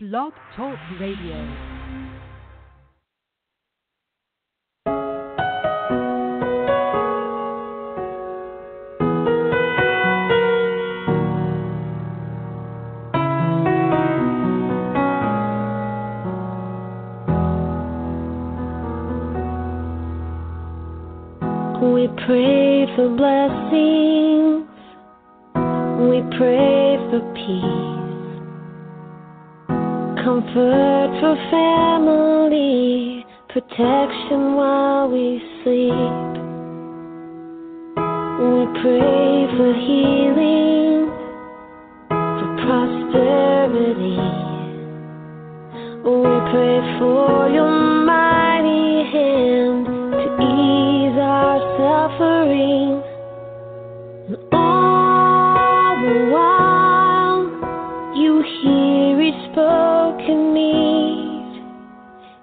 Blog Talk Radio. pray for blessings. We pray for peace. Comfort for family, protection while we sleep. We pray for healing, for prosperity. We pray for your.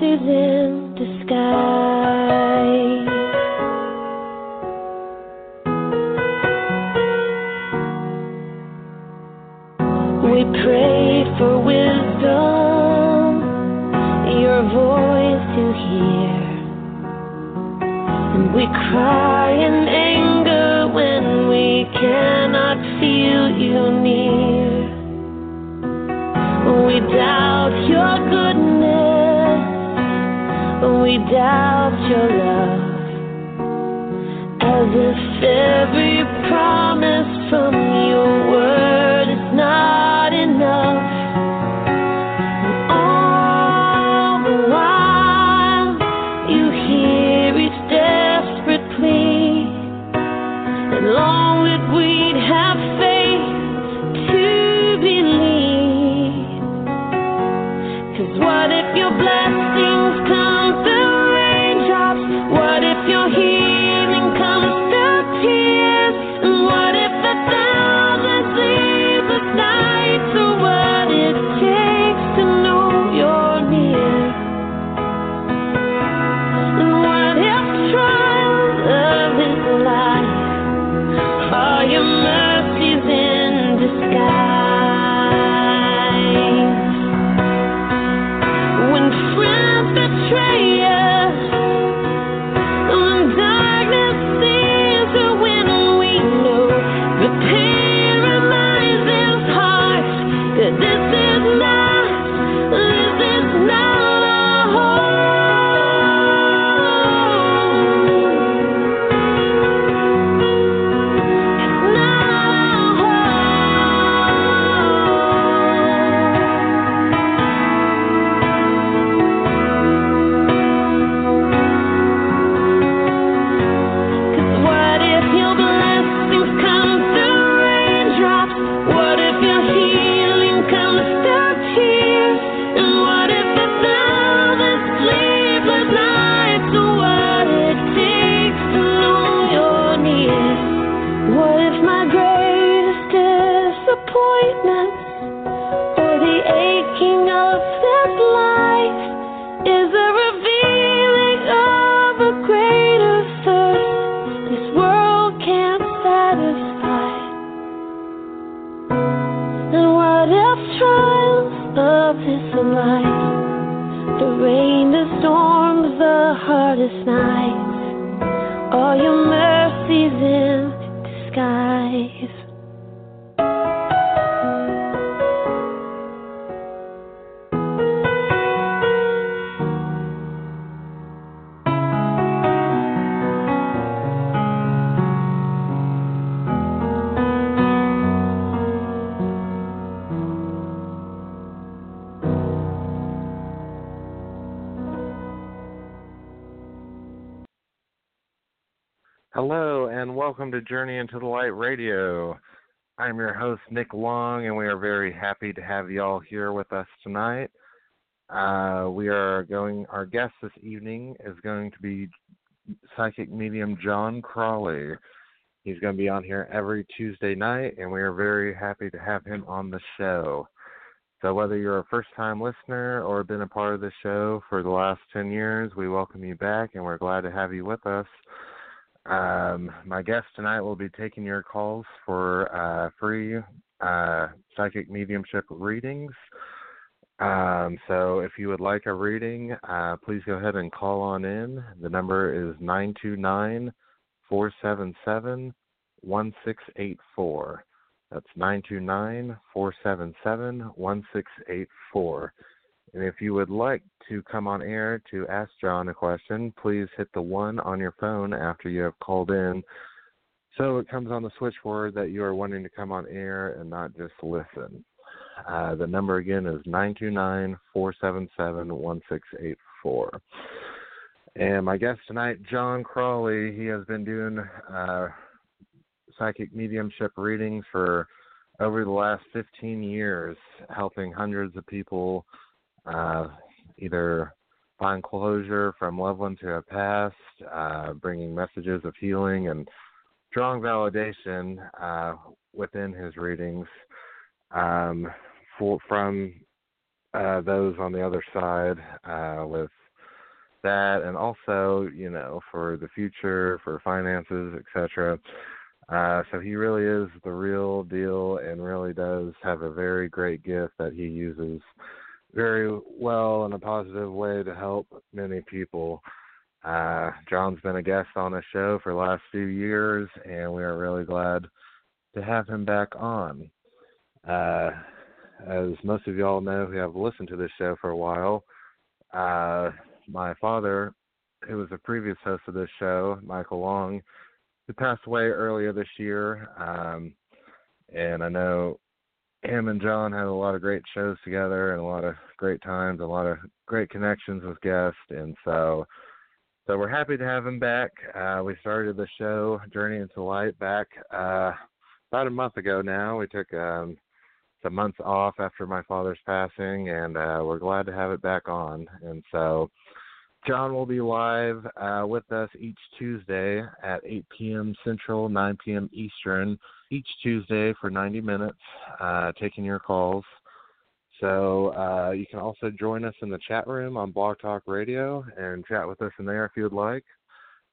faces in the sky. We pray for wisdom, your voice to hear, and we cry in anger when we cannot feel you near. We doubt. we doubt your love. As if every welcome to Journey into the Light Radio. I'm your host, Nick Long, and we are very happy to have you all here with us tonight. Uh, we are going, our guest this evening is going to be psychic medium Jon Crawley. He's going to be on here every Tuesday night, and we are very happy to have him on the show. So, whether you're a first time listener or been a part of the show for the last 10 years, we welcome you back and we're glad to have you with us. Um, my guest tonight will be taking your calls for uh, free uh, psychic mediumship readings. Um, so if you would like a reading, uh, please go ahead and call on in. The number is 929 477 1684. That's 929 477 1684. And if you would like to come on air to ask Jon a question, please hit the one on your phone after you have called in. So it comes on the switchboard that you are wanting to come on air and not just listen. Uh, the number again is 929 477 1684. And my guest tonight, Jon Crawley, he has been doing uh, psychic mediumship readings for over the last 15 years, helping hundreds of people uh, either find closure from loved ones who have passed, uh, bringing messages of healing and strong validation uh, within his readings um, for, from uh, those on the other side uh, with that, and also you know for the future, for finances, etc. Uh, so he really is the real deal, and really does have a very great gift that he uses very well in a positive way to help many people. Uh, Jon's been a guest on the show for the last few years, and we are really glad to have him back on. Uh, as most of y'all know who have listened to this show for a while, uh, my father, who was a previous host of this show, Michael Long, who passed away earlier this year. Um, and I know him and Jon had a lot of great shows together and a lot of great times, a lot of great connections with guests, and so so we're happy to have him back. Uh, we started the show Journey into Light back uh, about a month ago now. We took um, some months off after my father's passing, and uh, we're glad to have it back on. And so Jon will be live uh, with us each Tuesday at 8 p.m. Central, 9 p.m. Eastern, each Tuesday for 90 minutes, uh, taking your calls. So uh, you can also join us in the chat room on Blog Talk Radio and chat with us in there if you would like.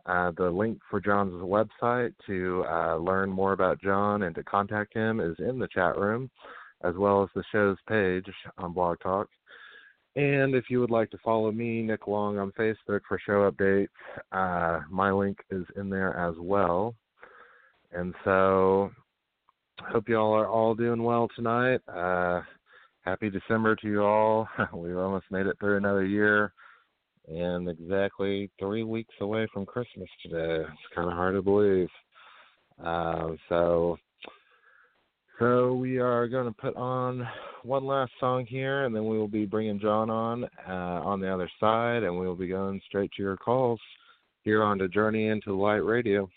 Uh, the link for Jon's website to uh, learn more about Jon and to contact him is in the chat room, as well as the show's page on Blog Talk. And if you would like to follow me, Nick Long, on Facebook for show updates, uh, my link is in there as well. And so, hope you all are all doing well tonight. Uh, happy December to you all. We've almost made it through another year and exactly three weeks away from Christmas today. It's kind of hard to believe. Uh, so, so we are going to put on one last song here, and then we will be bringing Jon on uh, on the other side, and we will be going straight to your calls here on the Journey into Light Radio.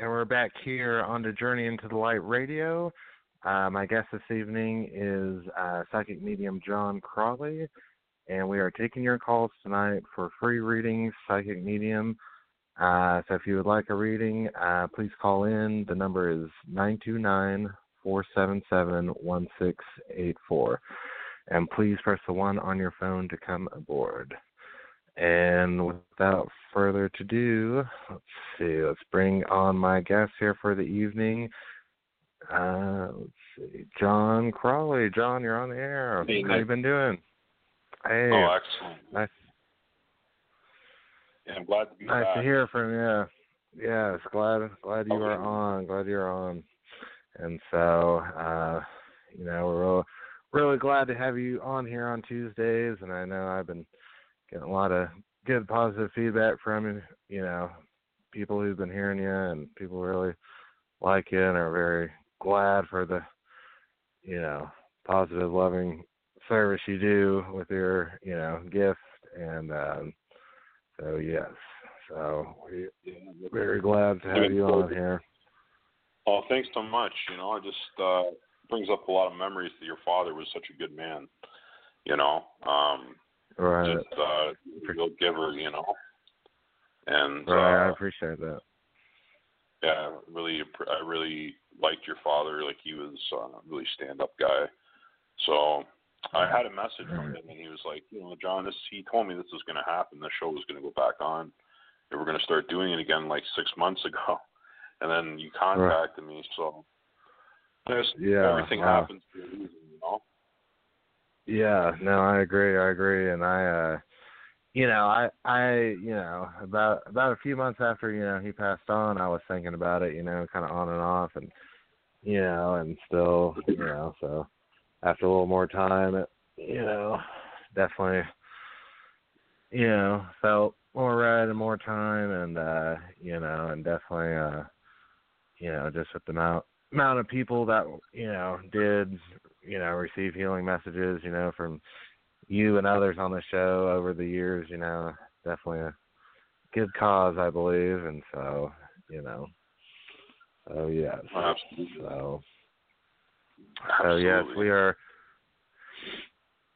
And we're back here on the Journey into the Light Radio. Uh, my guest this evening is uh, psychic medium Jon Crawley, and we are taking your calls tonight for free readings, psychic medium. Uh, so if you would like a reading, uh, please call in. The number is nine two nine four seven seven one six eight four, and please press the one on your phone to come aboard. And without further ado, let's see, let's bring on my guest here for the evening. Uh, let's see, Jon Crawley. Jon, you're on the air. Hey, How you been doing? Hey, Oh, excellent. nice, Yeah, I'm glad to be nice back. to hear from you. Yes, glad glad you are on. Glad you're on. And so, uh, you know, we're real, really glad to have you on here on Tuesdays. And I know I've been getting a lot of good positive feedback from you you know people who've been hearing you, and people really like you and are very glad for the you know positive, loving service you do with your you know gift. And um, so yes, so we're very glad to have you on here. Oh, thanks so much. You know, it just uh, brings up a lot of memories that your father was such a good man. You know, um, Right, just uh, a real giver. You know, and right. I uh, appreciate that. yeah, really, I really liked your father. Like he was uh, a really stand-up guy. So I had a message from him, and he was like, you know, Jon, this. He told me this was going to happen. The show was going to go back on. They were going to start doing it again like six months ago, and then you contacted me. So just Yeah, everything wow. happens for a reason. Yeah, no, I agree. I agree, and I, uh you know, I, I, you know, about about a few months after you know he passed on, I was thinking about it, you know, kind of on and off, and you know, and still, you know, so after a little more time, it, you know, definitely, you know, felt more right and more time, and uh, you know, and definitely, uh, you know, just with the amount amount of people that you know did you know receive healing messages you know from you and others on the show over the years you know definitely a good cause i believe. And so you know so yes. Absolutely. so so yes we are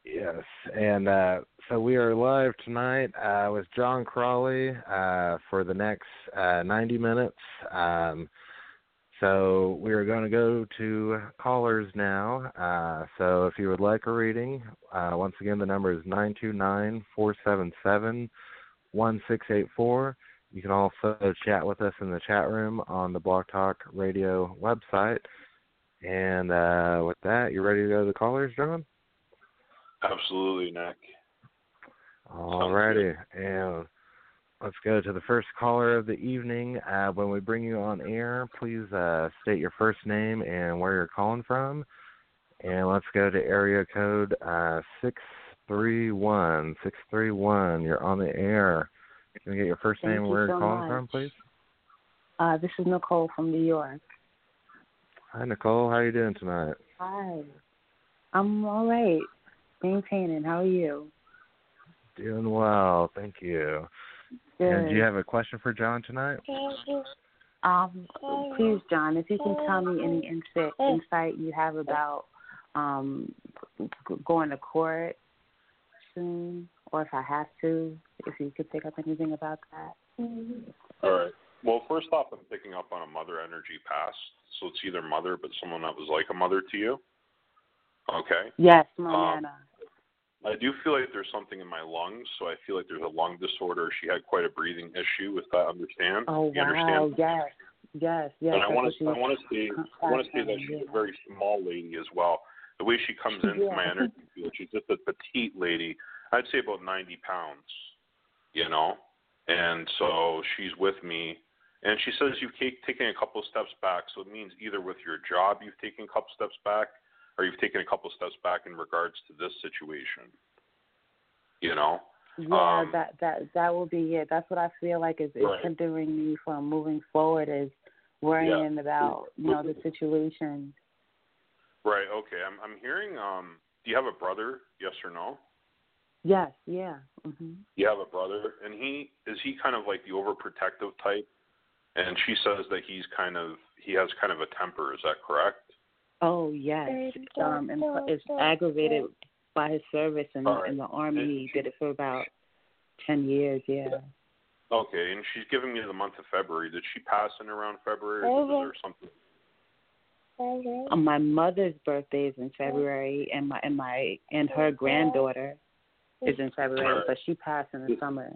yes. And uh so we are live tonight uh with jon crawley uh for the next uh 90 minutes. Um so we are going to go to callers now. Uh, so if you would like a reading, uh, once again the number is nine two nine four seven seven one six eight four. You can also chat with us in the chat room on the Blog Talk Radio website. And uh, with that, you ready to go to the callers, Jon? Absolutely, Nick. Alrighty, and let's go to the first caller of the evening. Uh, when we bring you on air, please uh, state your first name and where you're calling from. And let's go to area code uh, six three one six three one. You're on the air. Can we get your first Thank name and where you're calling much. from, please? Uh, this is Nicole from New York. Hi, Nicole. How are you doing tonight? Hi. I'm all right. Maintaining. How are you? Doing well, thank you. Good. And do you have a question for Jon tonight? um, please, Jon, if you can tell me any insight, insight you have about um going to court soon, or if I have to, if you could pick up anything about that. All right. Well, first off, I'm picking up on a mother energy past, so it's either mother, but someone that was like a mother to you. Okay. Yes, Um, Mariana. I do feel like there's something in my lungs, so I feel like there's a lung disorder. She had quite a breathing issue with that. Understand? oh you wow, understand? yes, yes, yes. and I want to, I want to say, I want to say that she's Yeah. a very small lady as well. The way she comes into Yeah. my energy field, she's just a petite lady. I'd say about 90 pounds, you know. And so she's with me, and she says you've taken a couple of steps back. So it means either with your job you've taken a couple steps back, or you've taken a couple of steps back in regards to this situation. You know. Yeah, Um, that that that will be it. That's what I feel like is, is Right. hindering me from moving forward is worrying about you know the situation. Right. Okay. I'm I'm hearing. Um. Do you have a brother? Yes or no? Yes, yeah. hmm you have a brother and he is he kind of like the overprotective type and she says that he's kind of he has kind of a temper is that correct Oh yes, um, and it's aggravated by his service in, All right. in the army. He did it for about ten years. Yeah. okay and she's giving me the month of february did she pass in around february or was there something Um, my mother's birthday is in February, and my and my and her granddaughter is in February, Alright. but she passed in the summer.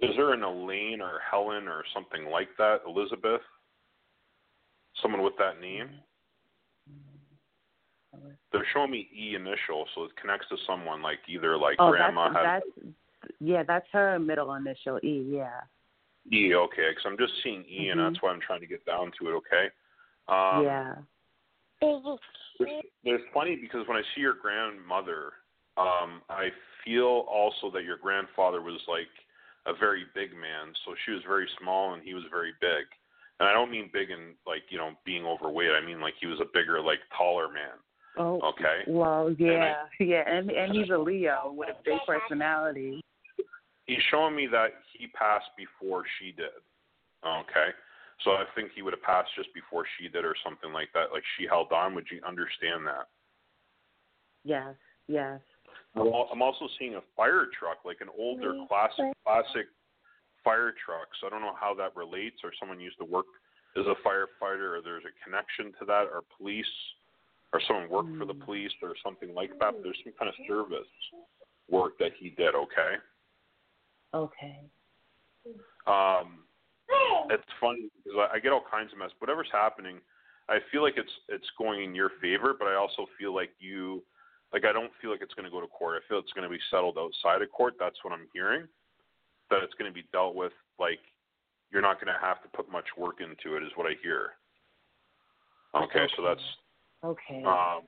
is there an elaine or helen or something like that elizabeth someone with that name they're showing me e initial so it connects to someone like either like Oh, grandma that's has that's yeah, that's her middle initial E. Yeah. e okay because i'm just seeing e and Mhm. that's why i'm trying to get down to it okay um yeah. There's, there's funny because when I see your grandmother, um, I feel also that your grandfather was like a very big man. So she was very small and he was very big. And I don't mean big in like you know being overweight. I mean like he was a bigger, like taller man. Oh. Okay. Well, yeah, yeah, and and he's a Leo with a big personality. He's showing me that he passed before she did. Okay. So I think he would have passed just before she did or something like that. Like she held on. Would you understand that? Yes, yes. I'm I'm also seeing a fire truck, like an older classic classic fire truck. So I don't know how that relates, or someone used to work as a firefighter, or there's a connection to that, or police, or someone worked for the police, or something like that. There's some kind of service work that he did. Okay. Okay. Um, it's funny because I, I get all kinds of mess. Whatever's happening, I feel like it's it's going in your favor, but I also feel like you, like I don't feel like it's going to go to court. I feel it's going to be settled outside of court. That's what I'm hearing. That it's going to be dealt with like you're not going to have to put much work into it, is what I hear. Okay, so that's Okay. um,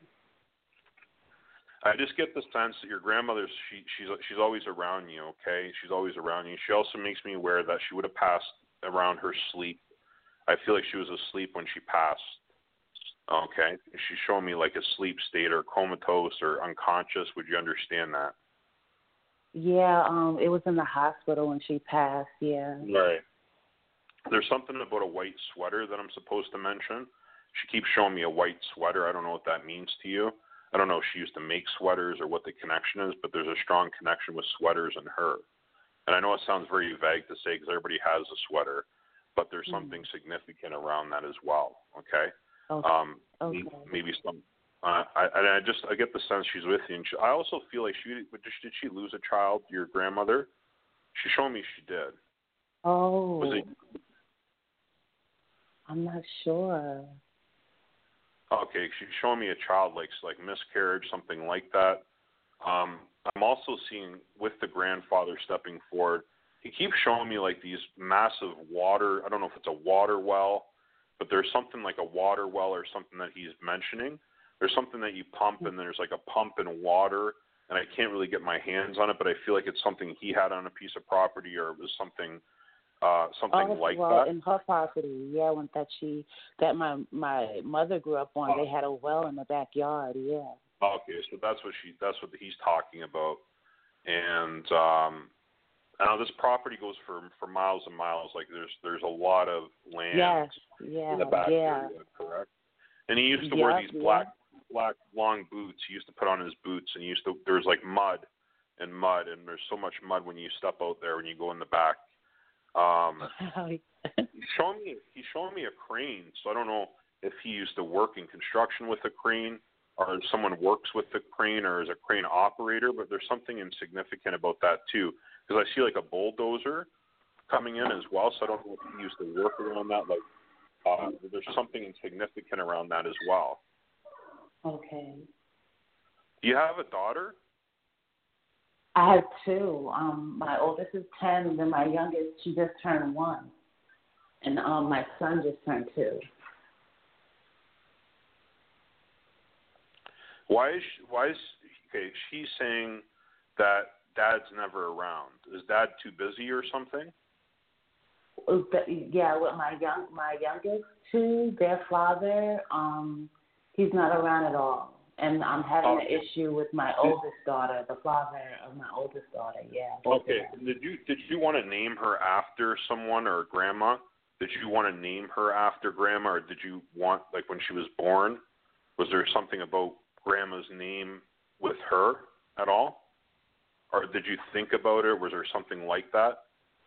I just get the sense that your grandmother's she she's she's always around you. Okay, she's always around you. She also makes me aware that she would have passed around her sleep. I feel like she was asleep when she passed. Okay, she's showing me like a sleep state or comatose or unconscious. Would you understand that? yeah, um, it was in the hospital when she passed. Yeah. Right. There's something about a white sweater that I'm supposed to mention. She keeps showing me a white sweater. I don't know what that means to you. I don't know if she used to make sweaters or what the connection is, but there's a strong connection with sweaters and her. And I know it sounds very vague to say because everybody has a sweater, but there's something significant around that as well. Okay. Okay. Um, Okay. maybe some. Uh, I, and I just I get the sense she's with you. And she, I also feel like she did she- did she lose a child? Your grandmother? She's showing me she did. oh, Was it I'm not sure. Okay, she's showing me a child like like miscarriage, something like that. Um, I'm also seeing with the grandfather stepping forward. He keeps showing me like these massive water. I don't know if it's a water well, but there's something like a water well or something that he's mentioning. There's something that you pump and there's like a pump in water, and I can't really get my hands on it, but I feel like it's something he had on a piece of property or it was something uh something oh, like well, that. in her property, yeah, when that she that my my mother grew up on, they had a well in the backyard. Yeah. Okay, so that's what she that's what he's talking about. And um now this property goes for for miles and miles. Like there's there's a lot of land Yes. Yeah. in the back yeah. area, correct? And he used to wear Yeah, these black black long boots. He used to put on his boots, and he used to. There's like mud and mud, and there's so much mud when you step out there when you go in the back. Um, he's showing me he's showing me a crane, so I don't know if he used to work in construction with a crane, or if someone works with the crane, or is a crane operator. But there's something insignificant about that too, because I see like a bulldozer coming in as well. So I don't know if he used to work around that. Like uh, there's something insignificant around that as well. Okay. Do you have a daughter? I have two. Um, my oldest is ten, and then my youngest she just turned one, and um, my son just turned two. Why is she, why is okay? She's saying that dad's never around. Is dad too busy or something? Yeah, with my young my youngest two, their father, um, he's not around at all, and I'm having Okay. an issue with my oldest daughter, the father of my oldest daughter. Yeah. Okay. Did you did you want to name her after someone or grandma? Did you want to name her after grandma, or did you want like when she was born? Was there something about grandma's name with her at all, or did you think about it? Was there something like that?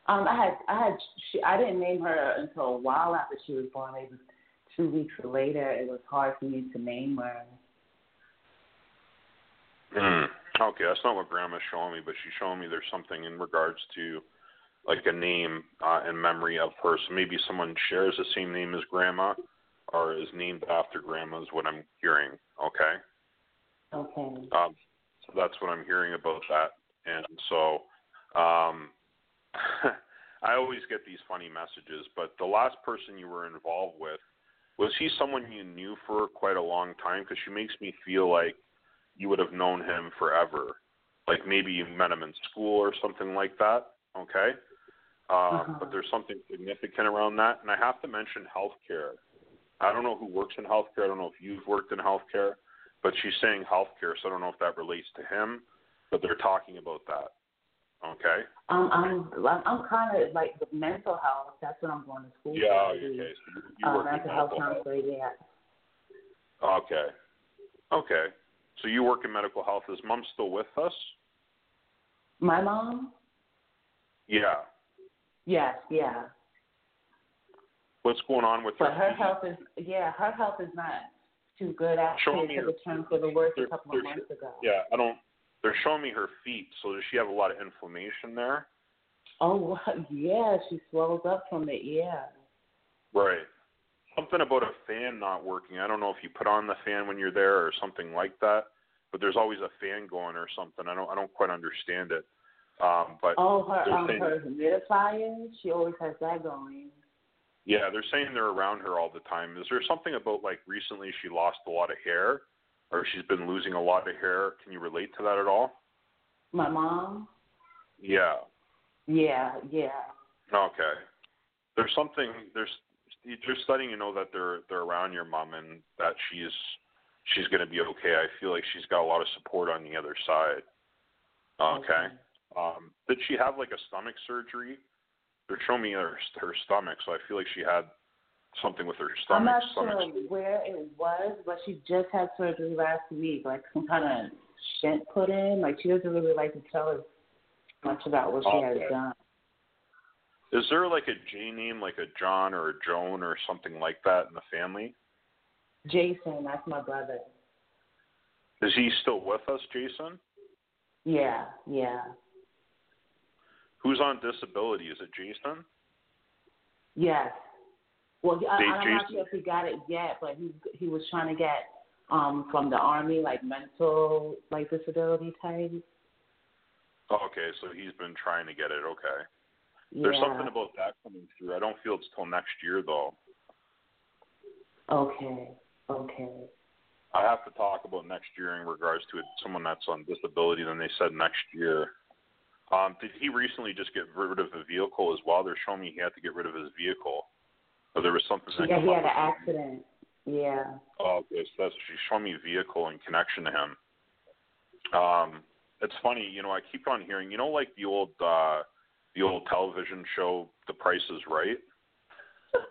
Um, I had I had she, I didn't name her until a while after she was born. Maybe two weeks later, it was hard for me to name her. Mm. Okay, that's not what Grandma's showing me, but she's showing me there's something in regards to like a name uh, in memory of her. So maybe someone shares the same name as Grandma, or is named after Grandma. Is what I'm hearing. Okay. Okay. Um, so that's what I'm hearing about that. And so um, I always get these funny messages, but the last person you were involved with, was he someone you knew for quite a long time? Because she makes me feel like you would have known him forever. Like maybe you met him in school or something like that. Okay. Um, Uh-huh. But there's something significant around that. And I have to mention healthcare. I don't know who works in healthcare. I don't know if you've worked in healthcare but she's saying healthcare, so I don't know if that relates to him, but they're talking about that. Okay. Um, I'm I'm, kind of like with mental health. That's what I'm going to school Yeah. for. Okay. the, So you, you uh, work in mental health health. counselor. Yeah. Okay. Okay. So you work in medical health. Is mom still with us? My mom. Yeah. Yes. Yeah. What's going on with But her? her health is yeah. Her health is not too good. Show Actually, me her- turn for the worse a couple of months ago. Yeah. I don't. They're showing me her feet. So does she have a lot of inflammation there? Oh yeah. She swells up from it. Yeah. Right. Something about a fan not working. I don't know if you put on the fan when you're there or something like that, but there's always a fan going or something. I don't. I don't quite understand it. Um, but Oh, her um saying- her humidifier. She always has that going. Yeah, they're saying they're around her all the time. Is there something about like recently she lost a lot of hair, or she's been losing a lot of hair? Can you relate to that at all? My mom. Yeah. Yeah. Yeah. Okay. There's something. There's just letting you know that they're they're around your mom and that she's she's going to be okay. I feel like she's got a lot of support on the other side. Okay. Um, did she have like a stomach surgery? They're showing me her her stomach, so I feel like she had something with her stomach. I'm not stomach sure where it was, but she just had surgery last week, like some kind of stent put in. Like she doesn't really like to tell us much about what she Okay. has done. Is there like a J name, like a John or a Joan or something like that in the family? Jason, that's my brother. Is he still with us, Jason? Yeah, yeah, Who's on disability? Is it Jason? yes. Well, I, Dave I'm not Jason? sure if he got it yet, but he he was trying to get um from the army like mental like disability type. Oh, okay, so he's been trying to get it. Okay. Yeah. There's something about that coming through. I don't feel it's till next year though. Okay. Okay. I have to talk about next year in regards to it, someone that's on disability. Then they said next year. Um, did he recently just get rid of a vehicle as well? They're showing me he had to get rid of his vehicle, or there was something that Yeah, he had an accident. Yeah. Oh, okay. So that's she's showing me a vehicle in connection to him. Um, it's funny, you know. I keep on hearing, you know, like the old, uh the old television show, The Price is Right.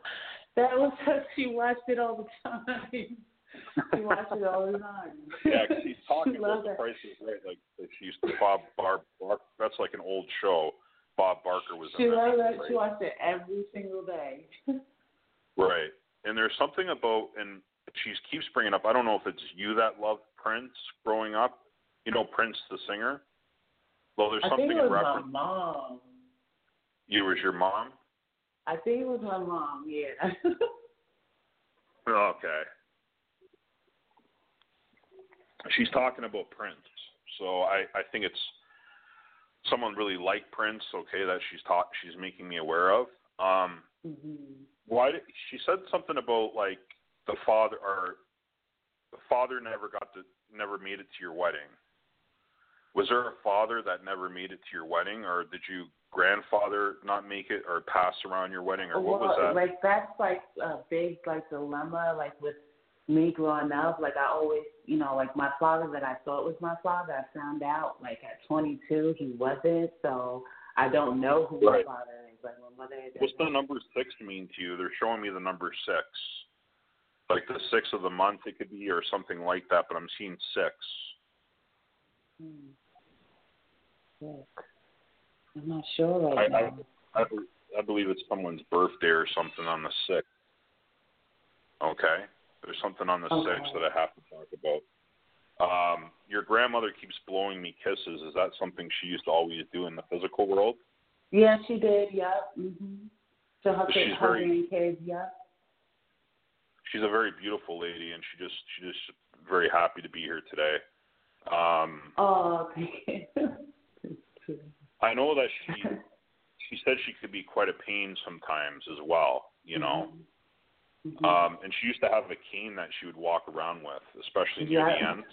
That was her. She watched it all the time. she watched it all the time. Yeah, 'cause he's talking about the. Price is Right, like she used to Bob Bar, Bar that's like an old show. Bob Barker was She in loves that. it. right? She watches it every single day. Right. And there's something about, and she keeps bringing up, I don't know if it's you that loved Prince growing up. You know Prince the singer? Well, there's I something think it in was reference. my mom. You was your mom? I think it was my mom. Yeah. Okay. She's talking about Prince. So I, I think it's someone really like Prince, okay, that she's taught she's making me aware of. Um hmm why did she said something about like the father or the father never got to never made it to your wedding was there a father that never made it to your wedding or did you grandfather not make it or pass around your wedding or what was that like that's like a big like dilemma. Like with me growing up, like I always, you know, like my father that I thought was my father, I found out like at 22 he wasn't. So I don't know who Right. my father is. Like my mother. what's the number six mean to you they're showing me the number six like the six of the month it could be or something like that but i'm seeing six Hmm. Look, I'm not sure right I- I- now. I, be- I believe it's someone's birthday or something on the sixth. Okay, there's something on the Okay. sixth that I have to talk about. Um, your grandmother keeps blowing me kisses. Is that something she used to always do in the physical world? Yeah, she did. Yep. Mhm. Her She's very- kids. Yep. She's a very beautiful lady, and she just she just very happy to be here today. Um, Oh, thank you. I know that she she said she could be quite a pain sometimes as well. You know. Mhm. Um, and she used to have a cane that she would walk around with, especially near the end.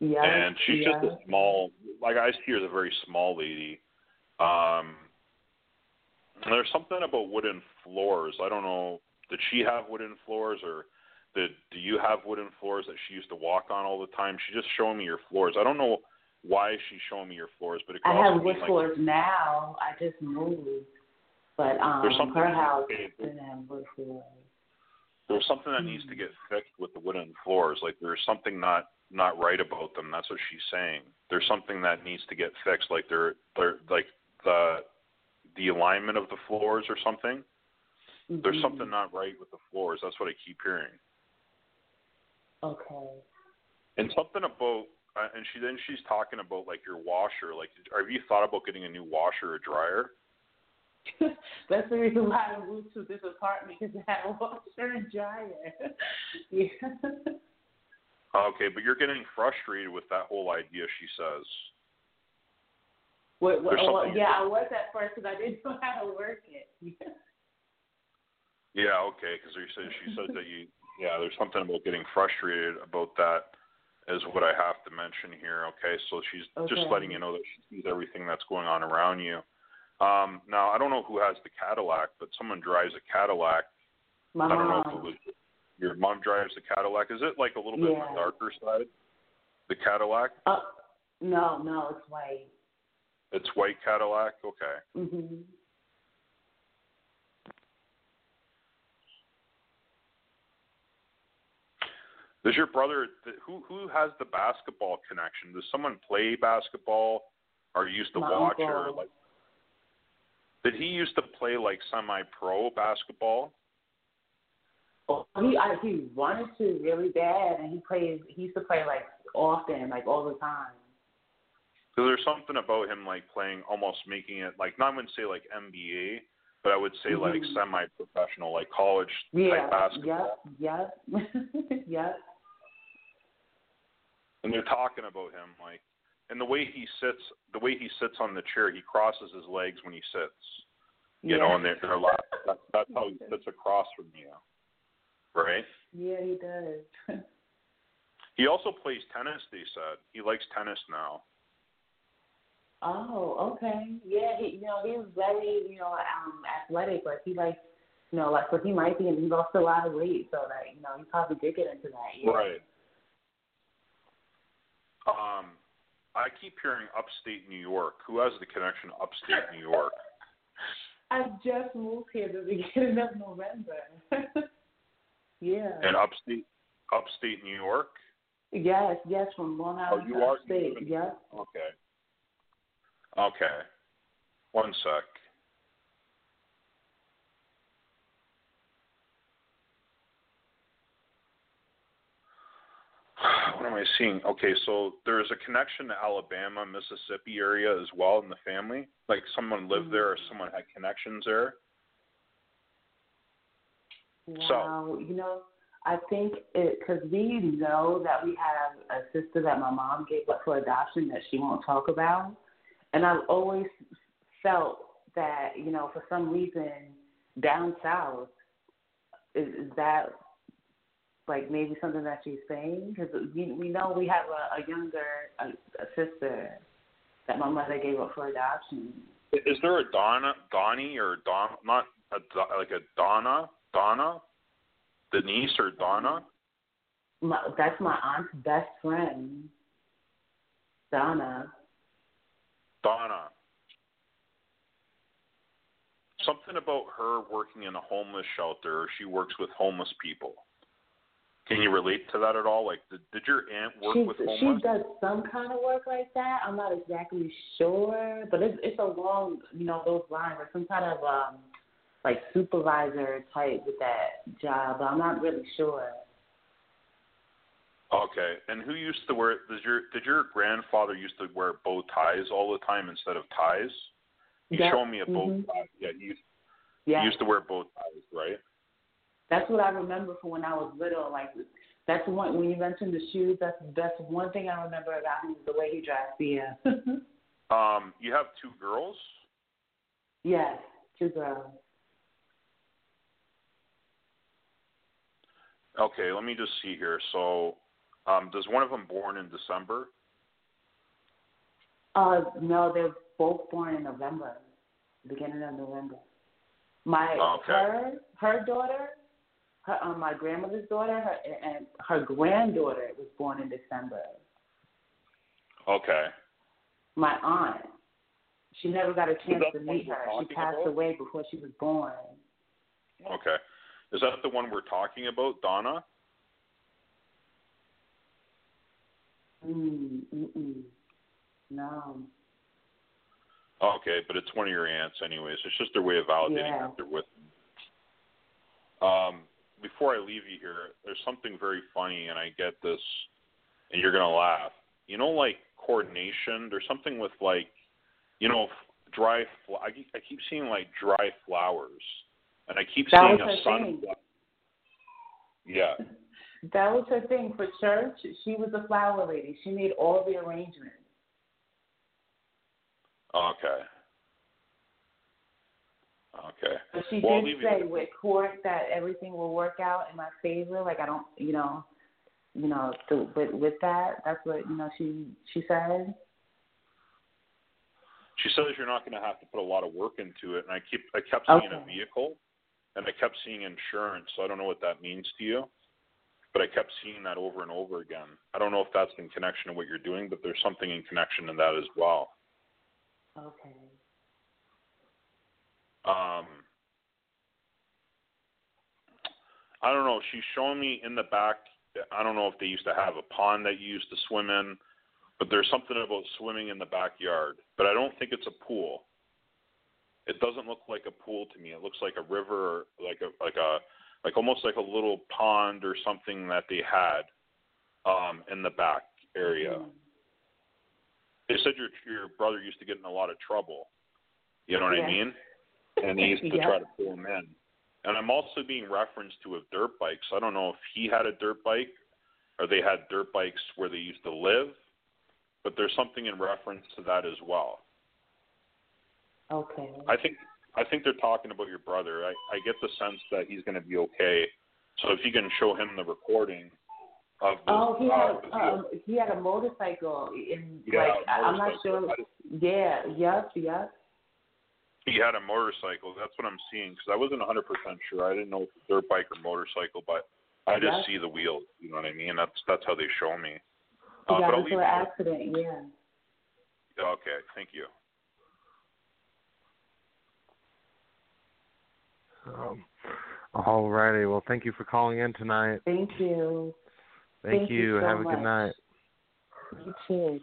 yeah. and she's yeah. just a small like I see her as a very small lady. Um there's something about wooden floors. I don't know did she have wooden floors or did do you have wooden floors that she used to walk on all the time? She's just showing me your floors. I don't know why is she showing me your floors, but it could I have wood like floors now. I just moved, but um, There's her house didn't have wood floors. there's something that needs to get fixed with the wooden floors. Like there's something not not right about them. That's what she's saying. There's something that needs to get fixed. Like they're they're like the the alignment of the floors or something. There's Mhm. something not right with the floors. That's what I keep hearing. Okay. And something about uh, and she then she's talking about like your washer. Like, have you thought about getting a new washer or dryer? That's the reason why I moved to this apartment because I had a washer and dryer. yeah. Okay, but you're getting frustrated with that whole idea. She says. What, what, well, yeah, I was at first because I didn't know how to work it. Yeah, okay, because she says she says that you yeah, there's something about getting frustrated about that is what I have to mention here. Okay, so she's just letting you know that she sees everything that's going on around you. Um, now I don't know who has the Cadillac, but someone drives a Cadillac. My I don't know if it was your mom drives the Cadillac. Is it like a little bit on the darker side? The Cadillac? Uh, no, no, it's white. It's white Cadillac. Okay. Mhm. Does your brother who who has the basketball connection? Does someone play basketball or used to My watch or like did he used to play like semi pro basketball? Oh, He I, he wanted to really bad, and he plays. He used to play like often, like all the time. Because there's something about him like playing almost making it like not even say like NBA, but I would say like Mhm. semi professional, like college Yeah. type basketball. Yep. Yep. yep. And they're talking about him like and the way he sits the way he sits on the chair, he crosses his legs when he sits. You know, and they're they're la- that's that's how he sits across from you. Right? Yeah, he does. He also plays tennis, they said. He likes tennis now. oh, okay. Yeah, he, you know, he's very, you know, um, athletic. Like he likes, you know, like, so he might be, and he lost a lot of weight, so that, you know, he probably did get into that. Yeah. Right. Um I keep hearing upstate New York. Who has the connection to upstate New York? I just moved here the beginning of November. yeah. And upstate upstate New York. Yes, yes, from Long Island. Oh, Island you are State. living- Yes. Okay. Okay. One sec. What am I seeing? Okay, so there's a connection to Alabama, Mississippi area as well in the family. Like someone lived mm-hmm. there or someone had connections there. So- Wow, you know, I think it because we know that we have a sister that my mom gave up for adoption that she won't talk about, and I've always felt that you know for some reason down south is that like maybe something that she's saying because we we know we have a, a younger a, a sister that my mother gave up for adoption. Is there a Donna, Donnie, or Don? Not a like a Donna, Donna, Denise or Donna? My, that's my aunt's best friend, Donna. Donna. Something about her working in a homeless shelter. She works with homeless people. Can you relate to that at all? Like, did, did your aunt work she, with she does some kind of work like that. I'm not exactly sure, but it's it's along you know those lines, like some kind of um like supervisor type with that job. But I'm not really sure. Okay. And who used to wear? Does your did your grandfather used to wear bow ties all the time instead of ties? You Yeah, showed me a bow mhm. tie. Yeah, he used, Yeah, he used to wear bow ties, right? That's what I remember from when I was little. Like that's one when you mentioned the shoes. That's that's one thing I remember about him is the way he dressed. Yeah. Um, you have two girls. yes, two girls. Okay, let me just see here. So, um, does one of them born in December? Uh, no, they're both born in November, beginning of November. My Okay. her her daughter, her um, my grandmother's daughter, her, and her granddaughter was born in December. Okay. My aunt, she never got a chance to meet her. She passed about? away before she was born. Okay. Is that the one we're talking about, Donna? Mm, mm-mm. No. Okay, but it's one of your aunts, anyways. It's just their way of validating Yeah. that they're with. them. Um, before I leave you here, there's something very funny, and I get this, and you're gonna laugh. You know, like coordination. There's something with like, you know, dry. Fl- I, keep- I keep seeing like dry flowers, and I keep That seeing a sunflower. Yeah. That was her thing for church. She was a flower lady. She made all the arrangements. Okay. Okay. But she Well, did say with- court that everything will work out in my favor. Like I don't, you know, you know, so with with that, that's what you know. She she said. She says you're not going to have to put a lot of work into it, and I keep I kept seeing a vehicle, and I kept seeing insurance. So I don't know what that means to you, but I kept seeing that over and over again. I don't know if that's in connection to what you're doing, but there's something in connection to that as well. Okay. Um, I don't know. She's showing me in the back. I don't know if they used to have a pond that you used to swim in, but there's something about swimming in the backyard. But I don't think it's a pool. It doesn't look like a pool to me. It looks like a river, or like a like a like almost like a little pond or something that they had um, in the back area. Mm. They said your your brother used to get in a lot of trouble. You know what Yeah. I mean? And they used to Yeah. try to pull him in. And I'm also being referenced to a dirt bike. So I don't know if he had a dirt bike or they had dirt bikes where they used to live, but there's something in reference to that as well. Okay. I think I think they're talking about your brother. I, I get the sense that he's going to be okay. So if you can show him the recording of this, Oh, he uh, had video- um, he had a motorcycle in Yeah, like I- I'm not sure. Yeah. yes, Yep. He had a motorcycle. That's what I'm seeing because I wasn't 100 percent sure. I didn't know if it was dirt bike or motorcycle, but I just Yeah. see the wheels. You know what I mean? That's that's how they show me. Uh, got but I'll leave an you. accident. Yeah. Okay, thank you. Um, all righty. Well, thank you for calling in tonight. Thank you. Thank, Thank you. you so Have a much. good night. You too.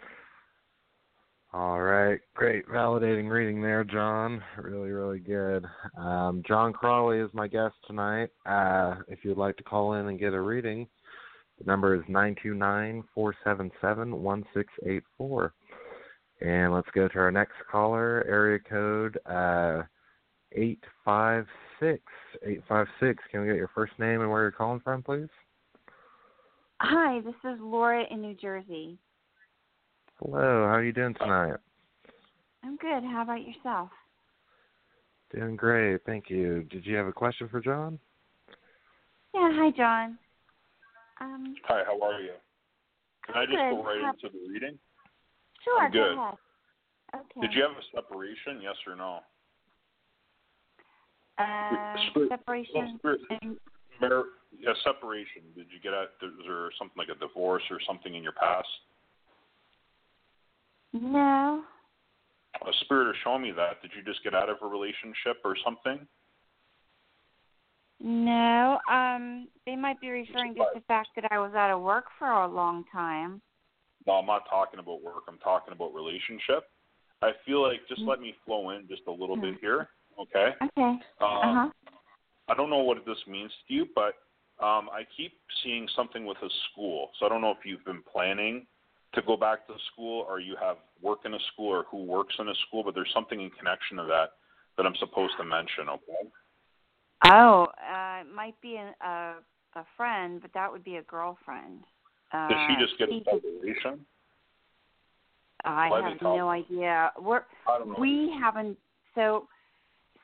All right, great validating reading there, Jon. Really, really good. Um, Jon Crawley is my guest tonight. Uh, if you'd like to call in and get a reading, the number is nine two nine four seven seven one six eight four. And let's go to our next caller, area code uh, eight five six. Eight five six. Can we get your first name and where you're calling from, please? Hi, this is Laura in New Jersey. Hello. How are you doing tonight? I'm good. How about yourself? Doing great, thank you. Did you have a question for Jon? Yeah, hi, Jon. Um, Hi, how are you? Can I just Good. go right How- into the reading? sure, I'm good. go ahead. Okay. Did you have a separation? Yes or no? uh, Spirit- separation? Spirit- and- Mar- yeah, separation. Did you get out? Is there something like a divorce or something in your past? No. A spirit is showing me that. Did you just get out of a relationship or something? No. Um, they might be referring to the fact that I was out of work for a long time. No, I'm not talking about work. I'm talking about relationship. I feel like just let me flow in just a little bit here, okay? Okay. Um, Uh huh. I don't know what this means to you, but um, I keep seeing something with a school. So I don't know if you've been planning to go back to school or you have work in a school or who works in a school, but there's something in connection to that that I'm supposed to mention, okay? Oh, uh, it might be a, a a friend, but that would be a girlfriend. Uh, Did she just get a he- separation? I Why have no idea. We're I don't know. we haven't so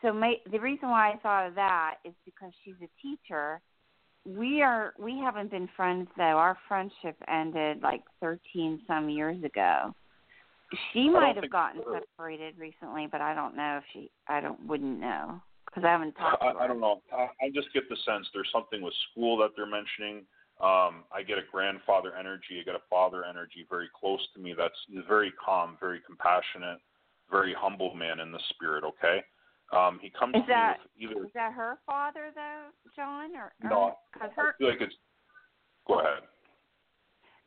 so my, the reason why I thought of that is because she's a teacher. We are we haven't been friends though. Our friendship ended like 13 some years ago. She might have gotten so. separated recently, but I don't know if she I don't wouldn't know cuz I haven't talked. I, I don't know. I, I just get the sense there's something with school that they're mentioning. Um, I get a grandfather energy. I get a father energy very close to me. That's very calm, very compassionate, very humble man in the spirit. Okay. Um, he comes Is to that- either. Is that her father though, Jon or No, cuz I her feel like it's. Go ahead.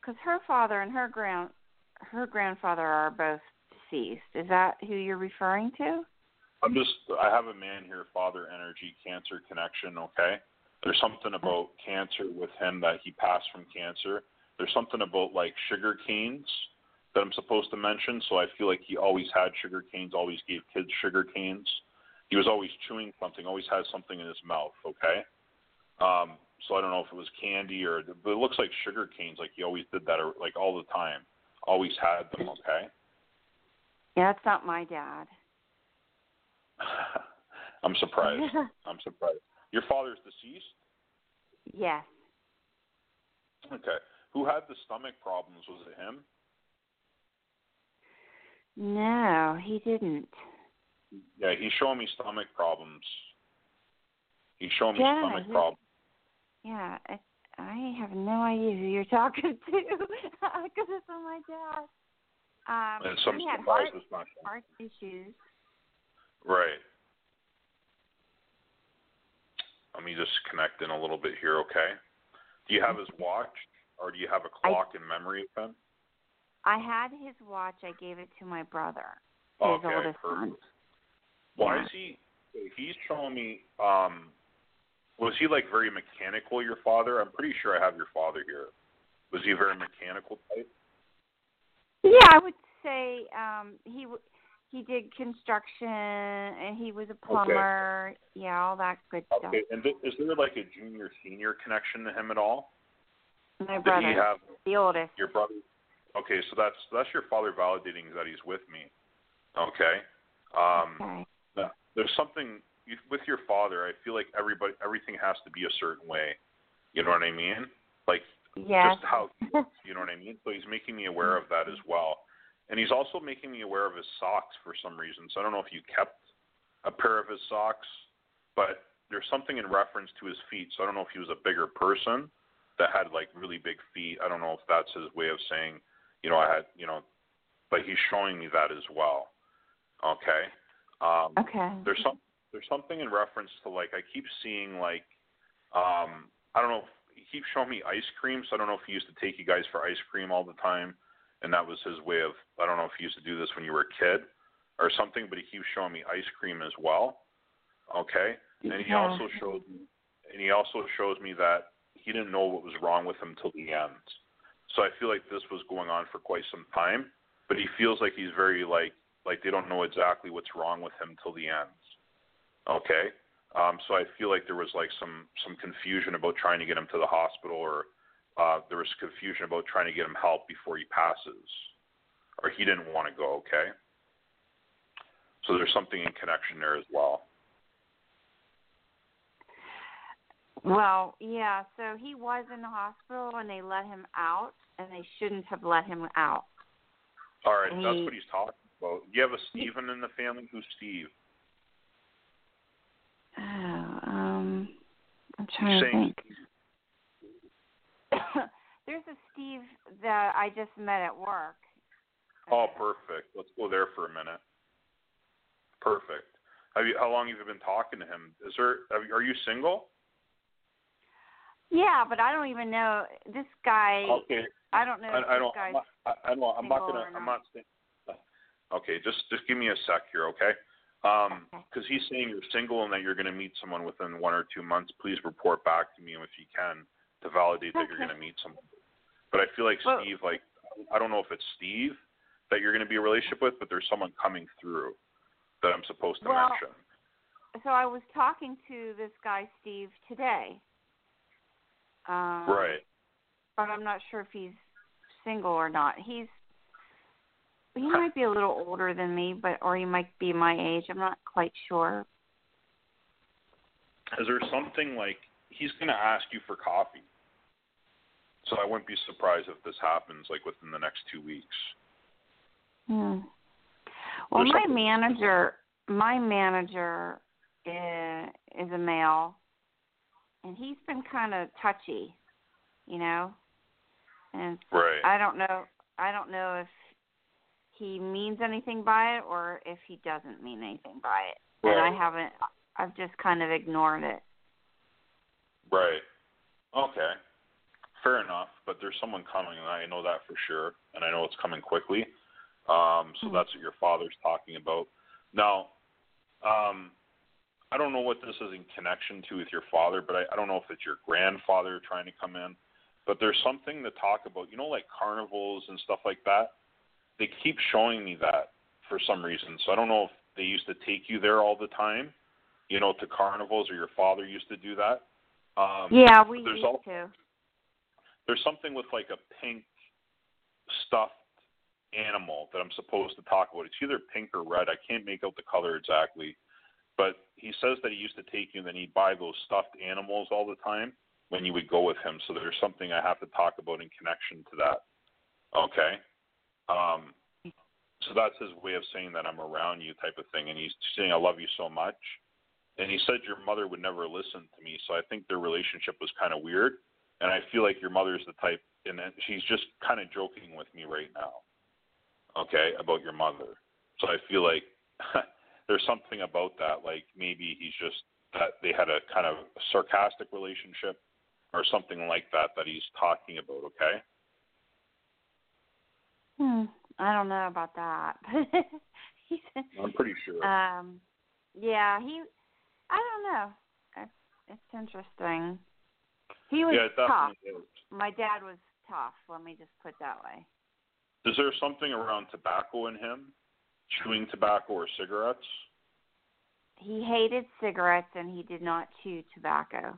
cuz her father and her grand her grandfather are both deceased. Is that who you're referring to? I'm just. I have a man here, father energy, cancer connection. Okay. There's something about cancer with him that he passed from cancer. There's something about like sugar canes that I'm supposed to mention. So I feel like he always had sugar canes, always gave kids sugar canes. He was always chewing something, always has something in his mouth. Okay. Um, so I don't know if it was candy or, but it looks like sugar canes. Like he always did that, or like all the time. Always had them. Okay. Yeah, that's not my dad. I'm surprised. I'm surprised. Your father's deceased. yes. Okay. Who had the stomach problems? Was it him? No, he didn't. Yeah, he's showing me stomach problems. He's showing me Yeah, stomach he- problems. Yeah, I, I have no idea who you're talking to because it's not my dad. Um, And some he had heart, surprised it's not him. heart issues. Right. Let me just connect in a little bit here, okay? Do you have his watch, or do you have a clock in memory of him? I had his watch. I gave it to my brother, his Okay, oldest son. Why Yeah. is he? He's showing me. Um, was he like very mechanical? Your father? I'm pretty sure I have your father here. Was he a very mechanical type? Yeah, I would say um he w- he did construction and he was a plumber. Yeah, all that good stuff. Okay. And th- is there like a junior senior connection to him at all? My Did brother, he have the oldest. your brother? Okay, so that's that's your father validating that he's with me. Okay. Um, okay. Yeah. There's something with your father. I feel like everybody, everything has to be a certain way. You know what I mean? Like Yes. just how you know what I mean. So he's making me aware of that as well, and he's also making me aware of his socks for some reason. So I don't know if you kept a pair of his socks, but there's something in reference to his feet. So I don't know if he was a bigger person that had like really big feet. I don't know if that's his way of saying, you know, I had, you know, but he's showing me that as well. Okay. Um, okay. there's some there's something in reference to like I keep seeing like um I don't know if he keeps showing me ice cream. So I don't know if he used to take you guys for ice cream all the time, and that was his way of. I don't know if he used to do this when you were a kid or something, but he keeps showing me ice cream as well. Okay, and he Yeah. also showed me, and he also shows me that he didn't know what was wrong with him till the end. So I feel like this was going on for quite some time, but he feels like he's very like like they don't know exactly what's wrong with him till the end. Okay, um, so I feel like there was like some some confusion about trying to get him to the hospital, or uh, there was confusion about trying to get him help before he passes, or he didn't want to go. Okay, so there's something in connection there as well. Well, yeah. So he was in the hospital, and they let him out, and they shouldn't have let him out. All right, that's what he's talking about. Do you have a Stephen in the family? Who's Steve? Oh, um, I'm trying to think. There's a Steve that I just met at work. Oh, perfect. Let's go there for a minute. Perfect. Have you? How long have you been talking to him? Is there? Are you single? Yeah, but I don't even know this guy. Okay. I don't know I, I don't. guy's I'm not, I, I don't. I'm not gonna. I'm not. not saying. Okay, just just give me a sec here, okay? Um, Okay. because he's saying you're single and that you're going to meet someone within one or two months. Please report back to me if you can to validate that you're going to meet someone. But I feel like Well- Steve, like I don't know if it's Steve that you're going to be a relationship with, but there's someone coming through that I'm supposed to Well, mention. so I was talking to this guy Steve today. Um, Right. But I'm not sure if he's single or not. He's he might be a little older than me, but or he might be my age. I'm not quite sure. Is there something like he's going to ask you for coffee? So I wouldn't be surprised if this happens like within the next two weeks. Hmm. Well, There's my something- manager, my manager is, is a male, and he's been kind of touchy, you know. And Right. I don't know. I don't know if he means anything by it or if he doesn't mean anything by it. And I haven't. I've just kind of ignored it. Right. Okay. Fair enough. But there's someone coming, and I know that for sure, and I know it's coming quickly. Um, so Mhm. that's what your father's talking about. Now, um, I don't know what this is in connection to with your father, but I, I don't know if it's your grandfather trying to come in. But there's something to talk about. You know, like carnivals and stuff like that. They keep showing me that for some reason. So I don't know if they used to take you there all the time, you know, to carnivals, or your father used to do that. Um, Yeah, we there's used al- to. there's something with like a pink stuffed animal that I'm supposed to talk about. It's either pink or red. I can't make out the color exactly. But he says that he used to take you and then he'd buy those stuffed animals all the time when you would go with him. So there's something I have to talk about in connection to that. Okay. Um so that's his way of saying that I'm around you type of thing and he's saying I love you so much. And he said your mother would never listen to me, so I think their relationship was kind of weird and I feel like your mother's the type, and she's just kind of joking with me right now, okay, about your mother. So I feel like there's something about that, like maybe he's just that they had a kind of sarcastic relationship or something like that that he's talking about, okay? Hmm. I don't know about that. he said, I'm pretty sure. um, yeah, he. I don't know. It's, it's interesting. He was yeah, tough. My dad was tough. Let me just put it that way. Is there something around tobacco in him? Chewing tobacco or cigarettes? He hated cigarettes and he did not chew tobacco.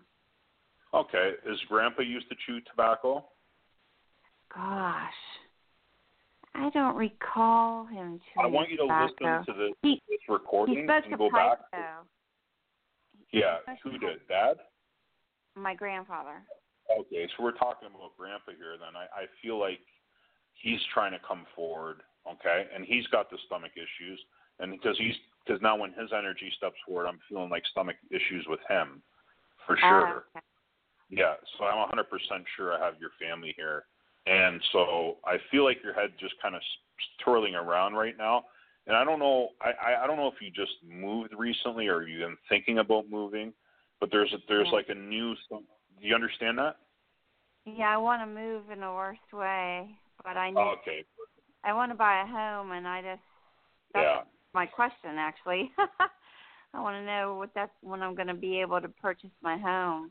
Okay. Is grandpa used to chew tobacco? Gosh, I don't recall him chewing I want you to tobacco. listen to this, He- this recording and go pipe back. though. Yeah, who did? Dad? My grandfather. Okay, so we're talking about Grandpa here. Then I, I feel like he's trying to come forward, okay, and he's got the stomach issues, and because he's because now when his energy steps forward, I'm feeling like stomach issues with him, for ah, sure. Oh, okay. Yeah, so I'm 100% sure I have your family here, and so I feel like your head just kind of twirling around right now. And I don't know, I, I don't know if you just moved recently or you've been thinking about moving, but there's a, there's Yeah. like a new. Do you understand that? Yeah, I want to move in the worst way, but I need Oh, okay. I want to buy a home, and I just that's Yeah. my question actually. I want to know what that's when I'm going to be able to purchase my home.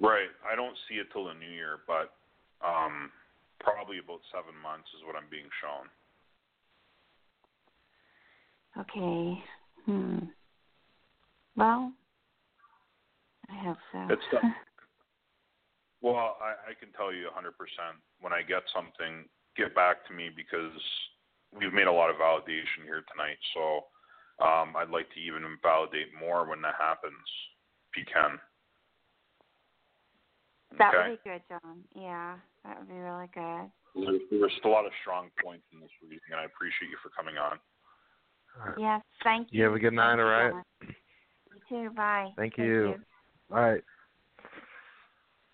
Right. I don't see it till the new year, but um probably about seven months is what I'm being shown. Okay. Hmm. Well, I hope so. It's Well, I, I can tell you 100% when I get something, get back to me because we've made a lot of validation here tonight. So um, I'd like to even validate more when that happens, if you can. that okay? would be good, Jon. Yeah, that would be really good. There's, there's a lot of strong points in this reading, and I appreciate you for coming on. All right. Yes, thank you. You have a good night, Thank all you, right? Jon. You too. Bye. Thank you. All right.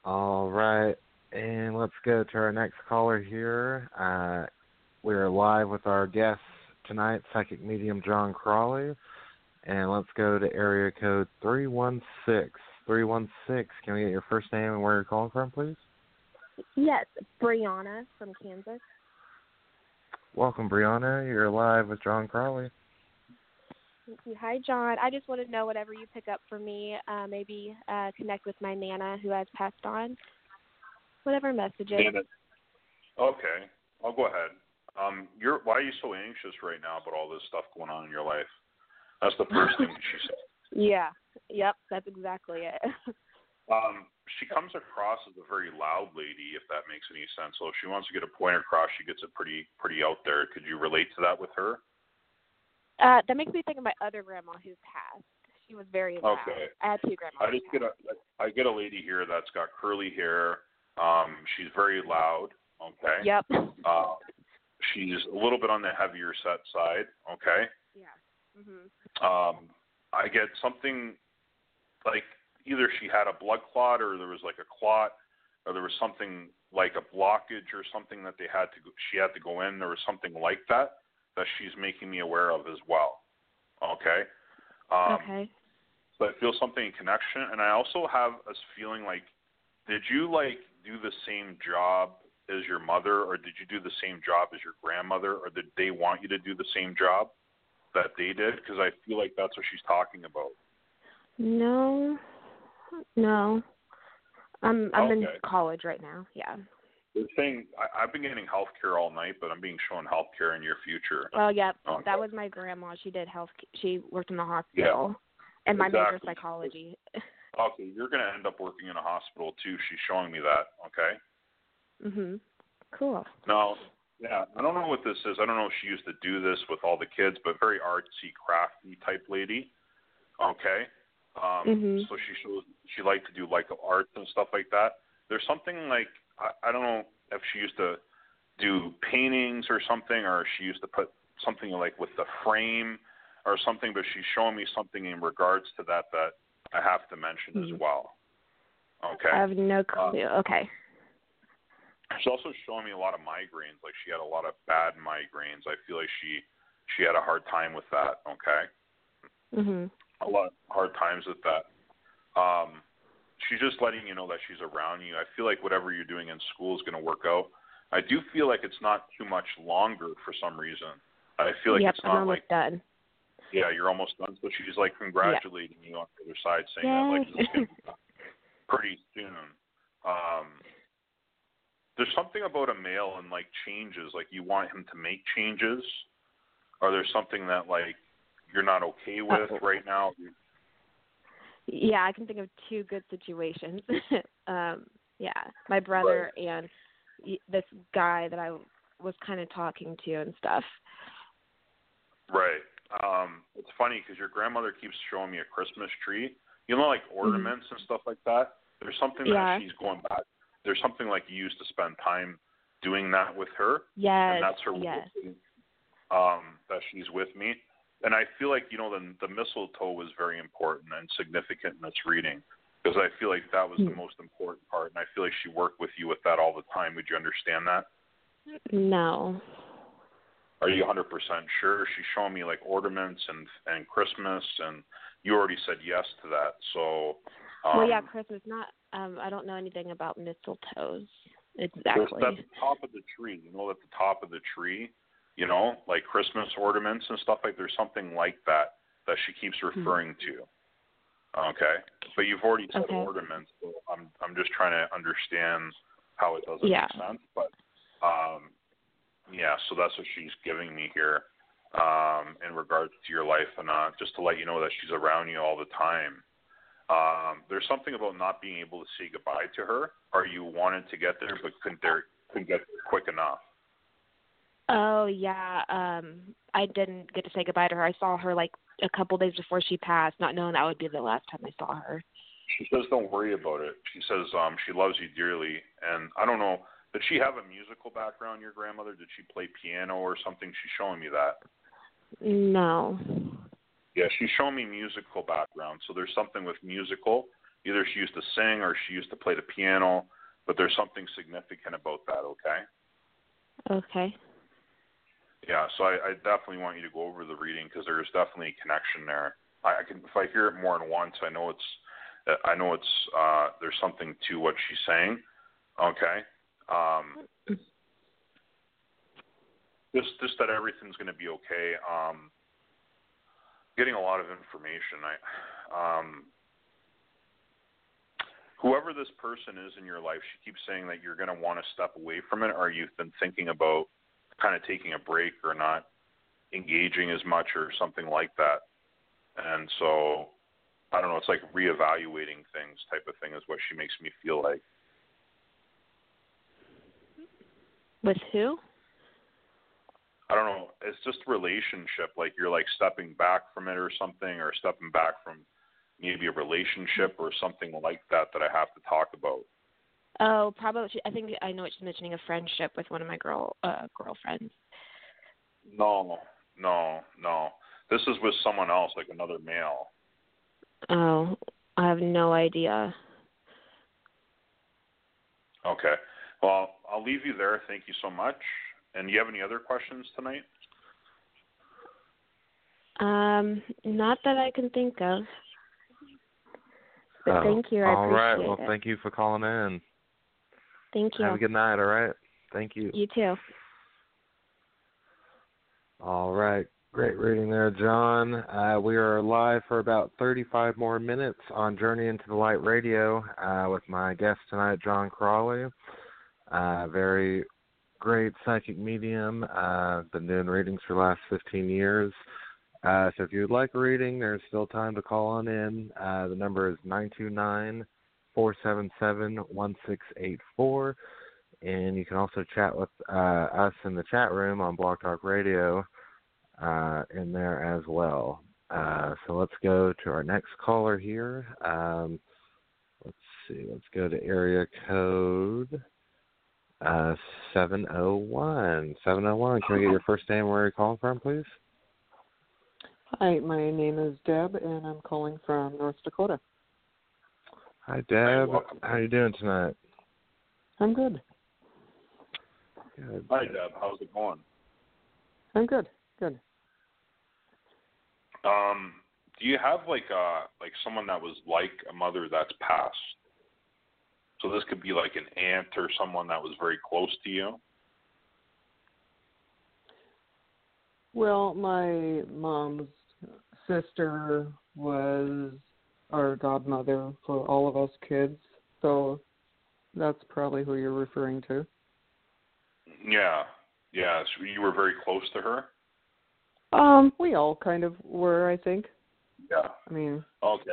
All right. And let's go to our next caller here. Uh, we are live with our guest tonight, psychic medium Jon Crawley. And let's go to area code 316. 316. Can we get your first name and where you're calling from, please? Yes, Brianna from Kansas. Welcome, Brianna. You're live with Jon Crawley. Thank you. Hi, Jon. I just want to know whatever you pick up for me. Uh, maybe uh, connect with my nana who has passed on. Whatever messages. Damn it. Okay, I'll go ahead. Um, you're why are you so anxious right now about all this stuff going on in your life? That's the first thing she said. Yeah. Yep. That's exactly it. Um, she comes across as a very loud lady, if that makes any sense. So if she wants to get a point across, she gets it pretty pretty out there. Could you relate to that with her? uh, that makes me think of my other grandma who passed. She was very loud. Okay. I had two grandmas. I just get a I get a lady here that's got curly hair. Um, she's very loud. Okay. Yep. Uh, she's a little bit on the heavier set side. Okay. Yeah. Mhm. um I get something like either she had a blood clot or there was like a clot or there was something like a blockage or something that they had to go, she had to go in. There was something like that that she's making me aware of as well okay? Um okay. so I feel something in connection. And I also have a feeling like did you like do the same job as your mother or did you do the same job as your grandmother or did they want you to do the same job that they did? Because I feel like that's what she's talking about. No. No. I'm I'm in college right now. Yeah. The thing I, I've been getting health care all night, but I'm being shown health care in your future. Oh, yeah. Okay. That was my grandma. She did health. She worked in the hospital, yeah, and my major is psychology. Okay, you're gonna end up working in a hospital too. She's showing me that. Okay. mhm. Cool. Now, yeah, I don't know what this is. I don't know if she used to do this with all the kids, but very artsy, crafty type lady. Okay. Um, Mhm. So she shows she liked to do like arts and stuff like that. There's something like I, I don't know if she used to do paintings or something, or she used to put something like with the frame or something. But she's showing me something in regards to that that I have to mention as Mhm. well. Okay. I have no Uh, clue. okay. She's also showing me a lot of migraines. Like she had a lot of bad migraines. I feel like she she had a hard time with that. Okay, Mhm. A lot of hard times with that. Um, she's just letting you know that she's around you. I feel like whatever you're doing in school is going to work out. I do feel like it's not too much longer for some reason. I feel like yep. it's I'm not almost like done. yeah, you're almost done. So she's like congratulating you on the other side, saying that like Yay. this is going to be done pretty soon. Um, there's something about a male and like changes, like you want him to make changes. Or there's something that like you're not okay with Uh-oh. right now. Yeah, I can think of two good situations. um, yeah, my brother and this guy that I was kind of talking to and stuff. Right. Um, it's funny because your grandmother keeps showing me a Christmas tree. You know, like ornaments and stuff like that. There's something Mm-hmm. Yeah. that she's going back. There's something like you used to spend time doing that with her. Yes. and that's her yes. um, that she's with me. And I feel like you know the the mistletoe was very important and significant in this reading because I feel like that was the Hmm. most important part, and I feel like she worked with you with that all the time. Would you understand that? No. Are you 100% sure? She's showing me like ornaments and and Christmas, and you already said yes to that. So, um, well, yeah, Christmas not Um, I don't know anything about mistletoes exactly. at the top of the tree, you know, at the top of the tree, you know, like Christmas ornaments and stuff like. There's something like that that she keeps Hmm. referring to. Okay, but you've already said Okay. ornaments, so I'm I'm just trying to understand how it doesn't Yeah. make sense. But um, yeah, so that's what she's giving me here um, in regards to your life, and uh, just to let you know that she's around you all the time. Um, there's something about not being able to say goodbye to her, or you wanted to get there but couldn't there couldn't get there quick enough. Oh yeah, um I didn't get to say goodbye to her. I saw her like a couple days before she passed, not knowing that would be the last time I saw her. She says, "Don't worry about it." She says, um, "She loves you dearly," and I don't know. Did she have a musical background? Your grandmother? Did she play piano or something? She's showing me that. No. Yeah, she's showing me musical background. So there's something with musical. Either she used to sing or she used to play the piano, but there's something significant about that. Okay. Okay. Yeah, so I, I definitely want you to go over the reading because there's definitely a connection there. I, I can, if I hear it more than once, I know it's, I know it's, uh, there's something to what she's saying. Okay. Um, just, just that everything's going to be okay. Um, getting a lot of information. I, um, whoever this person is in your life, she keeps saying that you're going to want to step away from it, or you've been thinking about kind of taking a break or not engaging as much or something like that. And so I don't know, it's like reevaluating things type of thing is what she makes me feel like. With who? I don't know, it's just relationship, like you're like stepping back from it or something or stepping back from maybe a relationship or something like that that I have to talk about. Oh, probably. I think I know what she's mentioning a friendship with one of my girl uh girlfriends. No, no, no. This is with someone else, like another male. Oh, I have no idea. Okay. Well, I'll leave you there. Thank you so much. And do you have any other questions tonight? Um, not that I can think of. But Oh, thank you. I all appreciate right. Well, it. thank you for calling in. Thank you. Have a good night. All right. Thank you. You too. All right. Great reading there, Jon. Uh, we are live for about 35 more minutes on Journey into the Light Radio uh, with my guest tonight, Jon Crawley. Uh, very great psychic medium. Uh, been doing readings for the last 15 years. Uh, so if you'd like a reading, there's still time to call on in. Uh, the number is 929 477 1684. And you can also chat with uh, us in the chat room on Blog Talk Radio uh, in there as well. Uh, so let's go to our next caller here. Um, let's see. Let's go to area code uh, 701. 701. Can we get your first name where you're calling from, please? Hi, my name is Deb, and I'm calling from North Dakota. Hi, Deb. welcome. How you doing tonight? I'm good. Good. Hi, Deb. How's it going? I'm good. Good. Um, do you have like uh like someone that was like a mother that's passed? So this could be like an aunt or someone that was very close to you. Well, my mom's sister was our godmother for all of us kids, so that's probably who you're referring to. Yeah, yeah. So you were very close to her. Um, we all kind of were, I think. Yeah. I mean, Okay,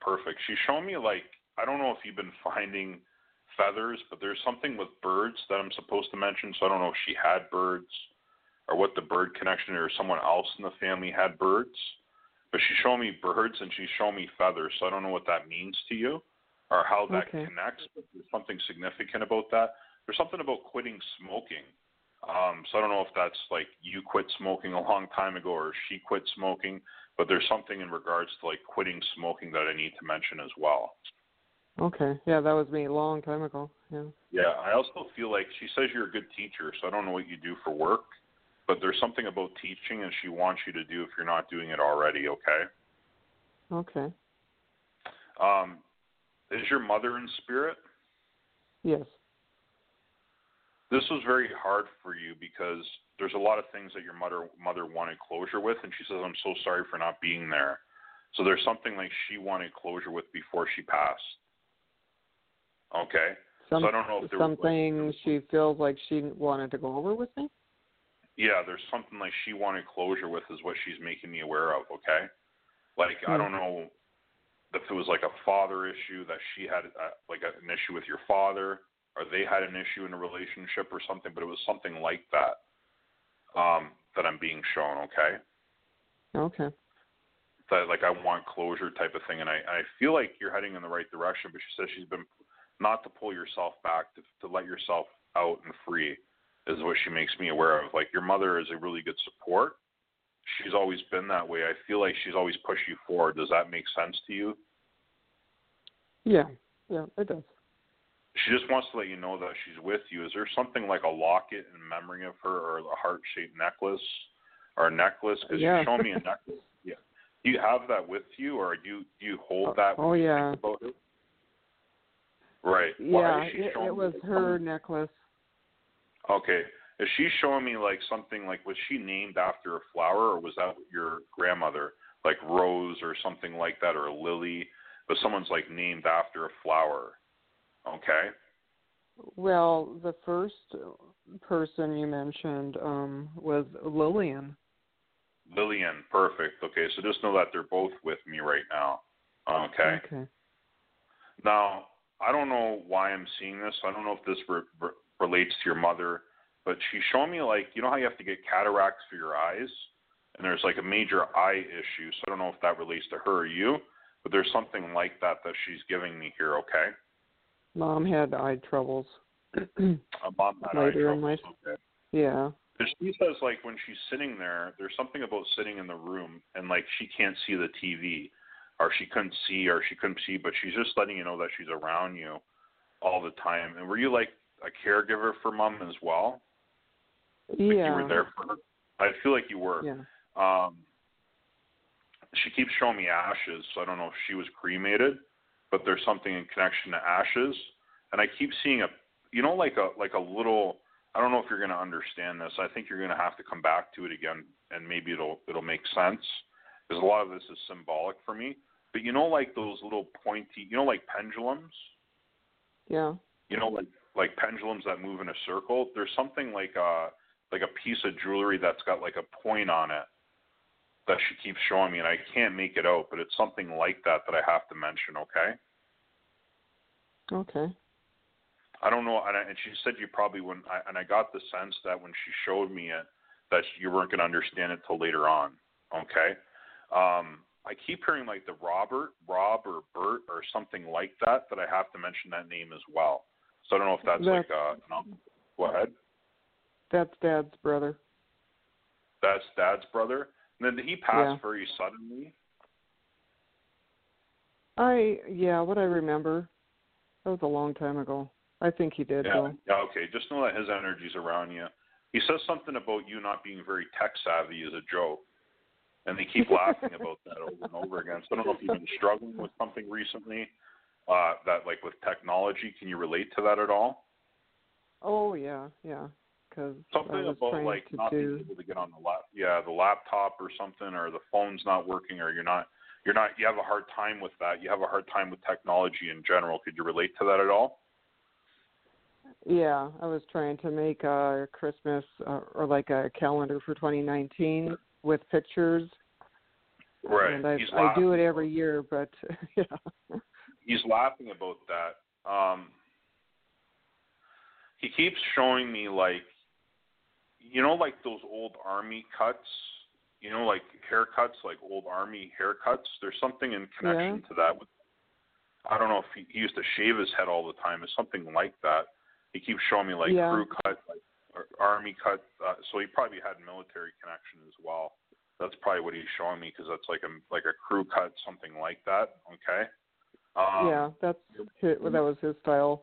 perfect. She's showing me like I don't know if you've been finding feathers, but there's something with birds that I'm supposed to mention. So I don't know if she had birds or what the bird connection or someone else in the family had birds. But she's showing me birds and she's showing me feathers. So I don't know what that means to you or how that Okay. connects. But there's something significant about that. There's something about quitting smoking. Um, so I don't know if that's like you quit smoking a long time ago or she quit smoking, but there's something in regards to like quitting smoking that I need to mention as well. okay. Yeah, that was me a long time ago. Yeah. Yeah, I also feel like she says you're a good teacher, so I don't know what you do for work, but there's something about teaching and she wants you to do if you're not doing it already, okay? Okay. Um is your mother in spirit? Yes. This was very hard for you because there's a lot of things that your mother mother wanted closure with, and she says, "I'm so sorry for not being there." So there's something like she wanted closure with before she passed. Okay. Some, so I don't know if there was, like, something she feels like she wanted to go over with me. Yeah, there's something like she wanted closure with is what she's making me aware of, okay? Like I Hmm. don't know if it was like a father issue that she had uh, like an issue with your father or they had an issue in a relationship or something, but it was something like that um that I'm being shown, okay? Okay. That like I want closure type of thing and I I feel like you're heading in the right direction, but she says she's been not to pull yourself back, to to let yourself out and free is what she makes me aware of. Like your mother is a really good support. She's always been that way. I feel like she's always pushed you forward. Does that make sense to you? Yeah. Yeah, it does. She just wants to let you know that she's with you. Is there something like a locket in memory of her, or a heart-shaped necklace, or a necklace? Because Yeah. you showed me a necklace. Yeah. Do you have that with you, or do you do you hold that? Oh yeah. think about it? Right. Yeah, it, it was her some- necklace. Okay. Is she showing me like something like was she named after a flower, or was that your grandmother, like Rose or something like that, or a lily? But someone's like named after a flower. Okay. Well, the first person you mentioned um was Lillian. Lillian, perfect. Okay, so just know that they're both with me right now. Okay. Okay. Now, I don't know why I'm seeing this. I don't know if this re- re- relates to your mother, but she's showing me like you know how you have to get cataracts for your eyes, and there's like a major eye issue. So I don't know if that relates to her or you, but there's something like that that she's giving me here. Okay. Mom had eye troubles. Mom had eye Later in troubles. life. Okay. yeah. But she says like when she's sitting there, there's something about sitting in the room and like she can't see the TV, or she couldn't see, or she couldn't see, but she's just letting you know that she's around you all the time. And were you like a caregiver for mom as well? Like yeah. you were there for her. I feel like you were. Yeah. Um, she keeps showing me ashes, so I don't know if she was cremated, but there's something in connection to ashes, and I keep seeing a, you know, like a like a little. I don't know if you're going to understand this. I think you're going to have to come back to it again, and maybe it'll it'll make sense because a lot of this is symbolic for me. But you know, like those little pointy, you know, like pendulums. Yeah. You know, like like pendulums that move in a circle. There's something like a like a piece of jewelry that's got like a point on it that she keeps showing me, and I can't make it out, but it's something like that that I have to mention. Okay. Okay. I don't know, and, I, and she said you probably wouldn't. I, and I got the sense that when she showed me it, that you weren't going to understand it till later on. Okay. Um, I keep hearing like the Robert, Rob, or Bert, or something like that. That I have to mention that name as well. So I don't know if that's, like uh, no. Go ahead. That's Dad's brother. That's Dad's brother. And then did he pass Yeah. very suddenly? I yeah, what I remember. That was a long time ago. I think he did Yeah. though. Yeah. Okay. Just know that his energy's around you. He says something about you not being very tech savvy as a joke, and they keep laughing about that over and over again. So I don't know if you've been struggling with something recently, uh, that like with technology. Can you relate to that at all? Oh yeah, yeah. Because I Something about like not do. being able to get on the lap, yeah, the laptop or something, or the phone's not working, or you're not, you're not, you have a hard time with that. You have a hard time with technology in general. Could you relate to that at all? Yeah, I was trying to make a Christmas uh, or like a calendar for 2019 with pictures, Right. and I I do it every year. But yeah, he's laughing about that. Um, he keeps showing me like, you know, like those old army cuts. You know, like haircuts, like old army haircuts. There's something in connection to that. With, I don't know if he, he used to shave his head all the time. It's something like that. He keeps showing me like Yeah. crew cut, like or army cut. Uh, so he probably had military connection as well. That's probably what he's showing me because that's like a like a crew cut, something like that. Okay. Um, yeah, that's his, that was his style.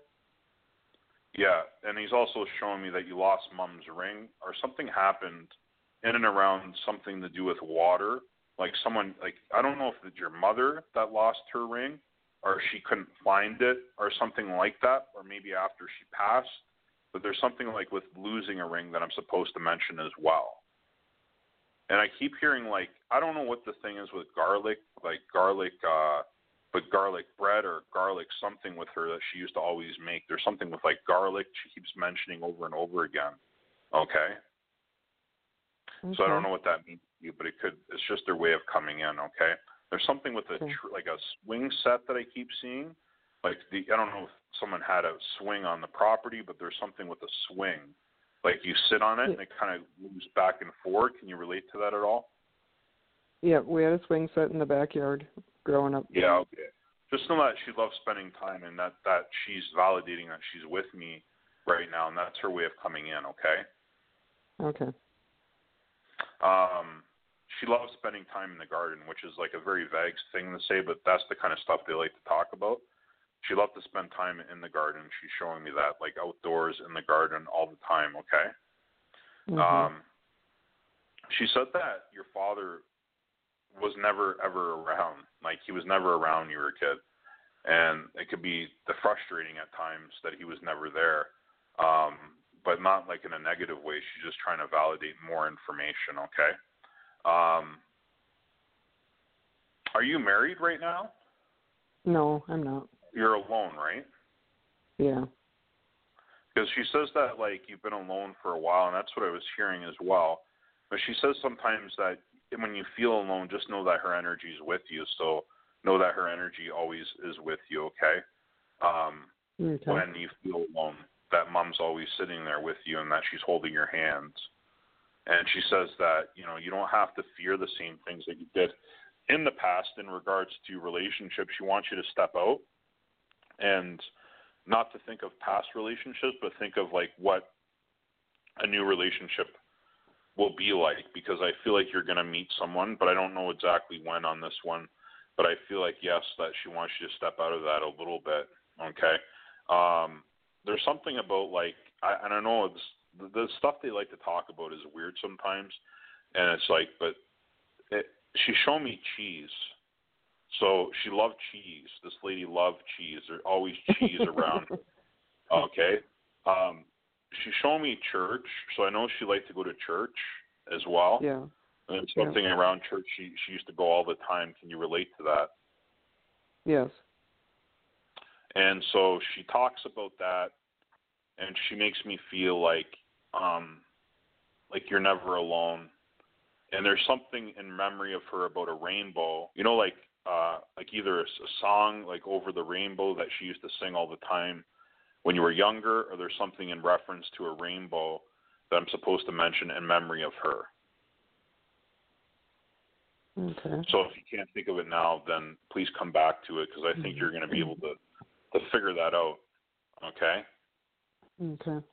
Yeah, and he's also showing me that you lost mom's ring or something happened in and around something to do with water. Like someone like I don't know if it's your mother that lost her ring or she couldn't find it or something like that, or maybe after she passed. But there's something like with losing a ring that I'm supposed to mention as well. And I keep hearing like I don't know what the thing is with garlic, like garlic uh but garlic bread or garlic something with her that she used to always make. There's something with like garlic she keeps mentioning over and over again. Okay? Okay. So I don't know what that means to you, but it could. It's just their way of coming in. Okay. There's something with a Okay. tr- like a swing set that I keep seeing. Like the I don't know if someone had a swing on the property, but there's something with a swing. Like you sit on it and it kind of moves back and forth. Can you relate to that at all? Yeah, we had a swing set in the backyard growing up. Yeah. Okay. Just know that she loves spending time and that that she's validating that she's with me right now, and that's her way of coming in. Okay. Okay. Um, she loves spending time in the garden, which is like a very vague thing to say, but that's the kind of stuff they like to talk about. She loved to spend time in the garden. She's showing me that, like outdoors in the garden all the time. Okay. Mhm. Um, she said that your father was never ever around. Like he was never around when you were a kid, and it could be the frustrating at times that he was never there. Um, but not like in a negative way. She's just trying to validate more information. Okay. Um, are you married right now? no, I'm not. You're alone, right? Yeah. because she says that like you've been alone for a while, and that's what I was hearing as well. But she says sometimes that when you feel alone, just know that her energy is with you. So know that her energy always is with you. Okay. Um, Okay. When you feel alone, that mom's always sitting there with you, and that she's holding your hands. And she says that you know you don't have to fear the same things that you did in the past in regards to relationships. She wants you to step out and not to think of past relationships, but think of like what a new relationship will be like because I feel like you're going to meet someone, but I don't know exactly when on this one. But I feel like yes, that she wants you to step out of that a little bit. Okay. Um, there's something about like I, I know it's the, the stuff they like to talk about is weird sometimes, and it's like, but it, she showed me cheese. So she loved cheese. This lady loved cheese. There's always cheese around. Okay. Um, she showed me church, so I know she liked to go to church as well. Yeah. And Yeah. something around church she she used to go all the time. Can you relate to that? Yes. And so she talks about that and she makes me feel like um like you're never alone. And there's something in memory of her about a rainbow. You know like uh like either a song like over the rainbow that she used to sing all the time when you were younger or there's something in reference to a rainbow that I'm supposed to mention in memory of her. Okay. So if you can't think of it now, then please come back to it because I think you're going to be able to to figure that out. Okay. Okay.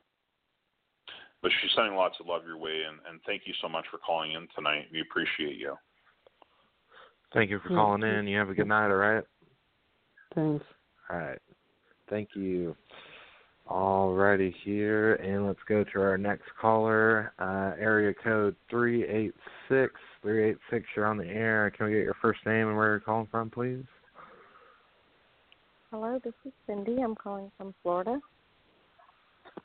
But she's sending lots of love your way, and, and thank you so much for calling in tonight. We appreciate you. Thank you for Yeah. calling in. You have a good night, all right? Thanks. All right. Thank you. Alrighty here, and let's go to our next caller. Uh, area code three eight six. Three eight six. You're on the air. Can we get your first name and where you're calling from, please? Hello, this is Cindy. I'm calling from Florida.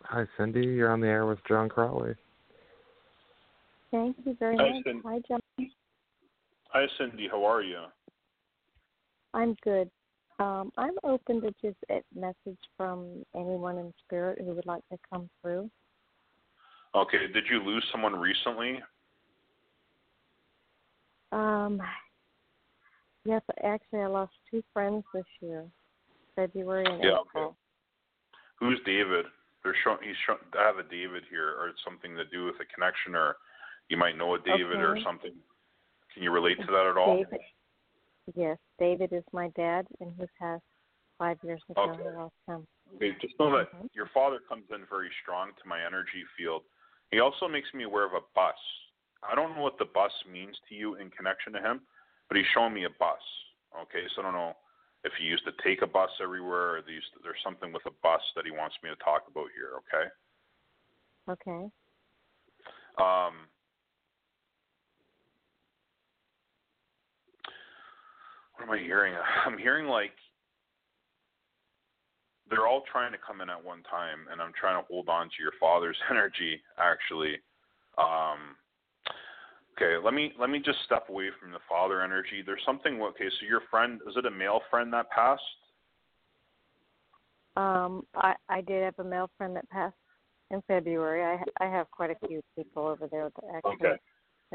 Hi, Cindy. You're on the air with Jon Crawley. Thank you very Hi, much. Cindy. Hi, Jon. Hi, Cindy. How are you? I'm good. Um, I'm open to just a message from anyone in spirit who would like to come through. Okay. Did you lose someone recently? Um, yes, actually, I lost two friends this year, February and Yeah, okay. April. Who's David? They're showing. He's showing. I have a David here, or it's something to do with a connection, or you might know a David or Okay. something. Can you relate to that at all? David. Yes, David is my dad, and he passed five years ago. Okay. I lost him. Okay, just know that Mhm. your father comes in very strong to my energy field. He also makes me aware of a bus. I don't know what the bus means to you in connection to him, but he's showing me a bus. Okay, so I don't know if he used to take a bus everywhere or these, there's something with a bus that he wants me to talk about here. Okay. Okay. Um, what am I hearing? I'm hearing like they're all trying to come in at one time, and I'm trying to hold on to your father's energy. Actually, um, okay. Let me let me just step away from the father energy. There's something. Okay, so your friend is it a male friend that passed? Um, I I did have a male friend that passed in February. I I have quite a few people over there that actually. Okay.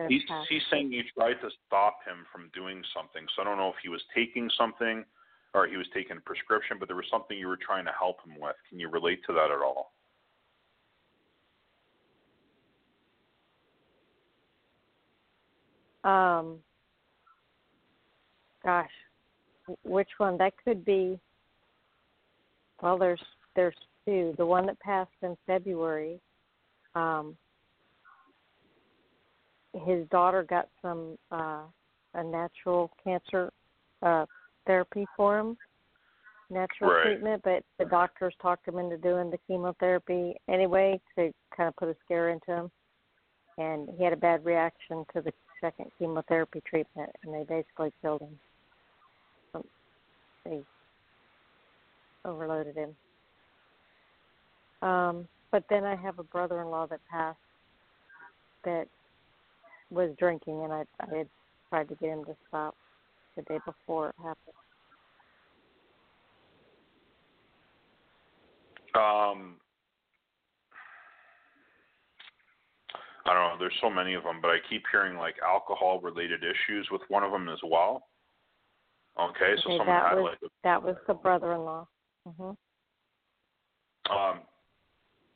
He's he's saying you tried to stop him from doing something. So I don't know if he was taking something or he was taking a prescription, but there was something you were trying to help him with. Can you relate to that at all? Um, gosh, which one? That could be. Well, there's there's two. The one that passed in February. Um, his daughter got some uh, a natural cancer uh, therapy for him, natural Right. treatment. But the doctors talked him into doing the chemotherapy anyway to kind of put a scare into him and he had a bad reaction to the second chemotherapy treatment, and they basically killed him. Um, They overloaded him. Um, but then I have a brother-in-law that passed that was drinking, and I, I had tried to get him to stop the day before it happened. Um, I don't know. There's so many of them, but I keep hearing like alcohol related issues with one of them as well. Okay, so okay, someone that had was like that was the brother-in-law. hmm um,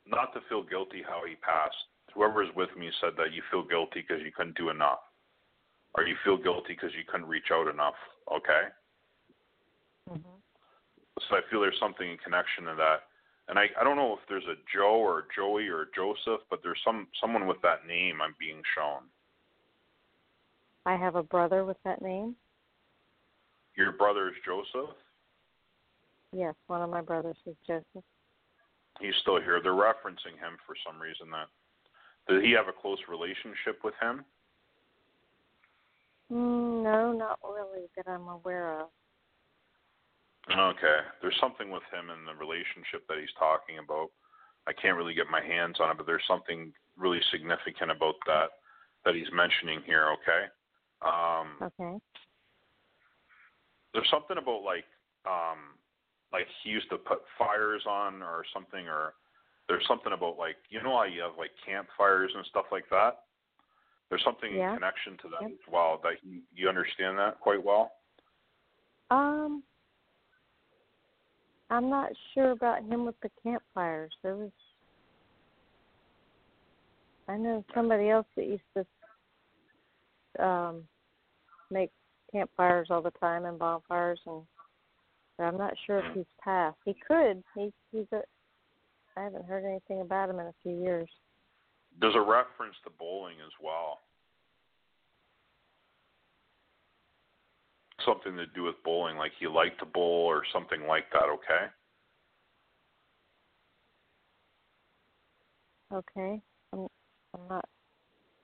not to feel guilty how he passed. Whoever's with me said that you feel guilty because you couldn't do enough, or you feel guilty because you couldn't reach out enough. Okay, hmm so I feel there's something in connection to that. And I, I don't know if there's a Joe or Joey or Joseph, but there's some someone with that name I'm being shown. I have a brother with that name. Your brother is Joseph. Yes, one of my brothers is Joseph. He's still here. They're referencing him for some reason. That did he have a close relationship with him? Mm, no, not really that I'm aware of. Okay. There's something with him in the relationship that he's talking about. I can't really get my hands on it, but there's something really significant about that that he's mentioning here. Okay. Um, Okay. there's something about like um like he used to put fires on or something or there's something about like you know how you have like campfires and stuff like that there's something Yeah. in connection to that Yep. as well that you, you understand that quite well Um, I'm not sure about him with the campfires. There was, I know somebody else that used to um make campfires all the time and bonfires, and but I'm not sure if he's passed. He could. He he's a. I haven't heard anything about him in a few years. there's a reference to bowling as well something to do with bowling like he liked to bowl or something like that okay Okay, I'm I'm not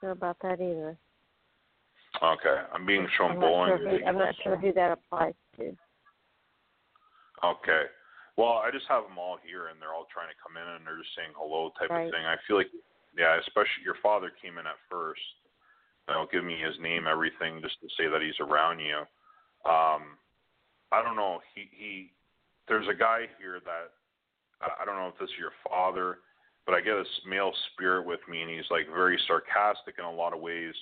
sure about that either. okay i'm being shown I'm bowling sure. Who, I'm not sure who that applies to. Okay. Well, I just have them all here, and they're all trying to come in, and they're just saying hello type Right. of thing. I feel like, yeah, especially your father came in at first. You know, give me his name, everything, just to say that he's around you. Um, I don't know. He he. There's a guy here that I don't know if this is your father, but I get this male spirit with me, and he's like very sarcastic in a lot of ways.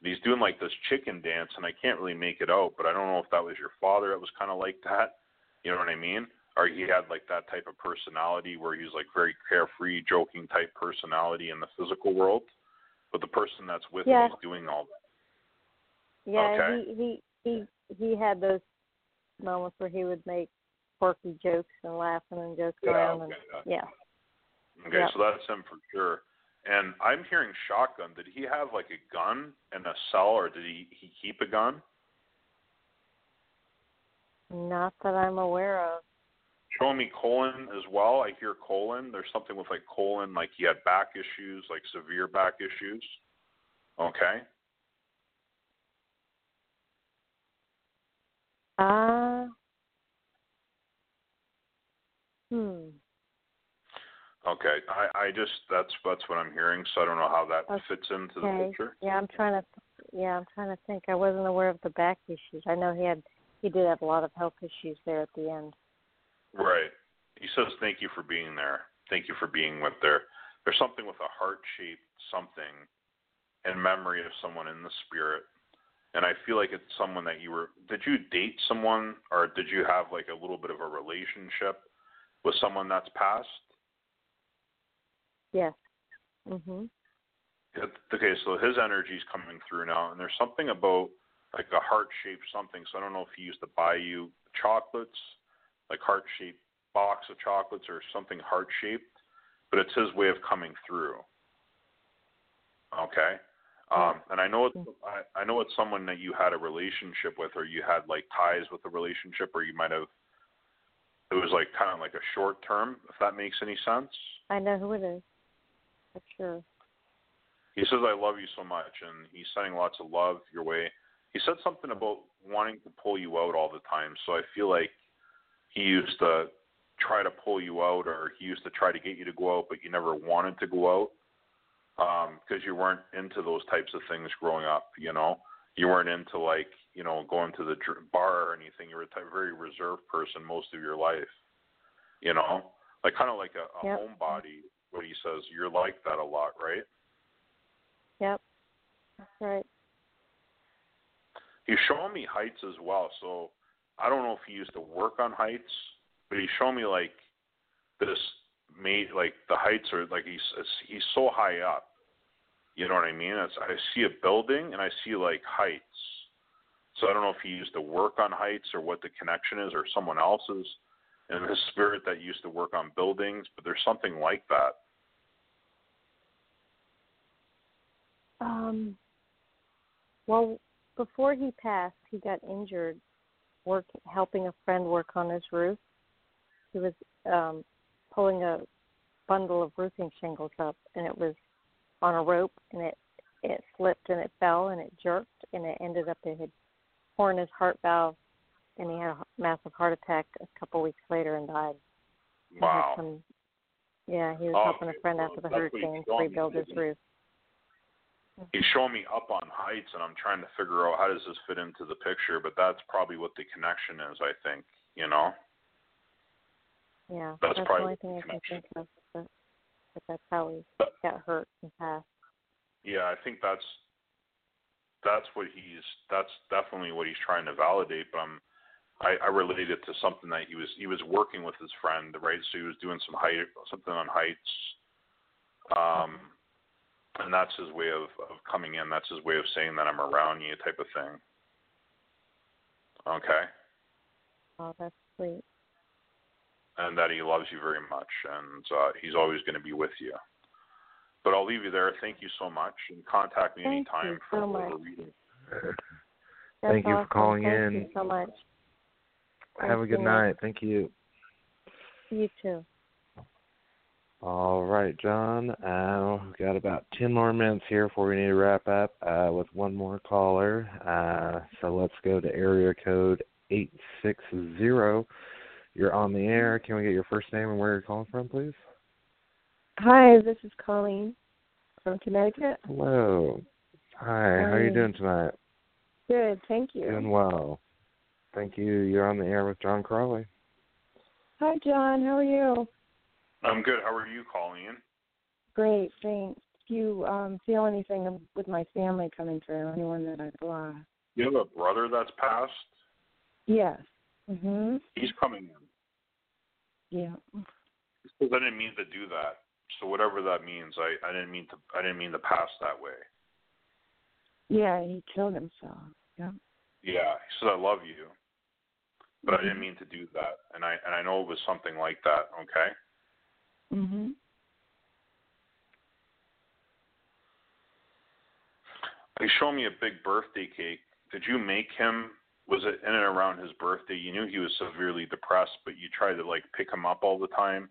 And he's doing like this chicken dance, and I can't really make it out. But I don't know if that was your father that was kind of like that. You know what I mean? Or he had like that type of personality where he's like very carefree, joking type personality in the physical world. But the person that's with Yeah. him is doing all that. Yeah, Okay. he he he he had those moments where he would make quirky jokes and laughing and joking Yeah, around okay, and yeah. yeah. Okay, Yep. so that's him for sure. And I'm hearing shotgun. Did he have like a gun in a cell, or did he he keep a gun? Not that I'm aware of. Showing me colon as well. I hear colon. There's something with like colon, like he had back issues, like severe back issues. Okay. Uh Hmm. Okay, I I just that's that's what I'm hearing, so I don't know how that Okay. fits into the Okay. picture. Yeah, I'm trying to. Yeah, I'm trying to think. I wasn't aware of the back issues. I know he had. He did have a lot of health issues there at the end. Right. He says thank you for being there. Thank you for being with there. There's something with a heart shaped something in memory of someone in the spirit. And I feel like it's someone that you were did you date someone or did you have like a little bit of a relationship with someone that's passed? Yes. Mhm. Okay, so his energy's coming through now, and there's something about like a heart shaped something. So I don't know if he used to buy you chocolates, like heart shaped box of chocolates or something heart shaped, but it's his way of coming through. Okay, um, and I know it's I, I know it's someone that you had a relationship with, or you had like ties with a relationship, or you might have. It was like kind of like a short term, if that makes any sense. I know who it is. For sure. He says, I love you so much, and he's sending lots of love your way. He said something about wanting to pull you out all the time, so I feel like he used to try to pull you out, or he used to try to get you to go out, but you never wanted to go out um, because you weren't into those types of things growing up, you know? You weren't into, like, you know, going to the bar or anything. You were a type, very reserved person most of your life, you know? Like, kind of like a, a Yep. homebody, what he says. You're like that a lot, right? Yep. That's right. he's showing me heights as well. So I don't know if he used to work on heights, but he showed me like this made like the heights are like he's he's so high up. You know what I mean? It's, I see a building and I see like heights. So I don't know if he used to work on heights or what the connection is, or someone else's in the spirit that used to work on buildings. But there's something like that. Um. Well, before he passed, he got injured work helping a friend work on his roof. He was um pulling a bundle of roofing shingles up and it was on a rope and it it slipped and it fell and it jerked and it ended up it had torn his heart valve and he had a massive heart attack a couple weeks later and died. He Wow. some- yeah, he was Oh, helping a friend after the that's what he's hurricane rebuild his roof. He's showing me up on heights and I'm trying to figure out how does this fit into the picture, but that's probably what the connection is, I think, you know. Yeah, That's that's, the probably only thing I the can think of. But, but that's how he got hurt and passed. Yeah, I think that's that's what he's that's definitely what he's trying to validate, but I'm I, I related it to something that he was he was working with his friend, right? So he was doing some height something on heights. Um and that's his way of, of coming in. That's his way of saying that I'm around you type of thing. Okay. Oh, that's sweet. and that he loves you very much, and uh, he's always going to be with you. But I'll leave you there. Thank you so much, and contact me Thank anytime you for so further much. reading. That's Thank you for calling Thank in. Thank you so much. Have a good you. night. Thank you. You too. All right, Jon. Uh, we've got about 10 more minutes here before we need to wrap up uh, with one more caller. Uh, so let's go to area code 860. You're on the air. Can we get your first name and where you're calling from, please? Hi, this is Colleen from Connecticut. Hello. Hi. How are you doing tonight? Good, thank you. Doing well. Thank you. You're on the air with Jon Crawley. Hi, Jon. How are you? I'm good. How are you, Colleen? Great, thanks. Do you um, feel anything with my family coming through? Anyone that I've lost? You have a brother that's passed. Yes. Mhm. He's coming in. Yeah. Says I didn't mean to do that. So whatever that means, I, I didn't mean to I didn't mean to pass that way. Yeah, he killed himself. Yeah. Yeah, he said I love you, but I didn't mean to do that, and I and I know it was something like that. Okay. Mhm. They show me a big birthday cake. Did you make him? Was it in and around his birthday? You knew he was severely depressed, but you tried to like pick him up all the time.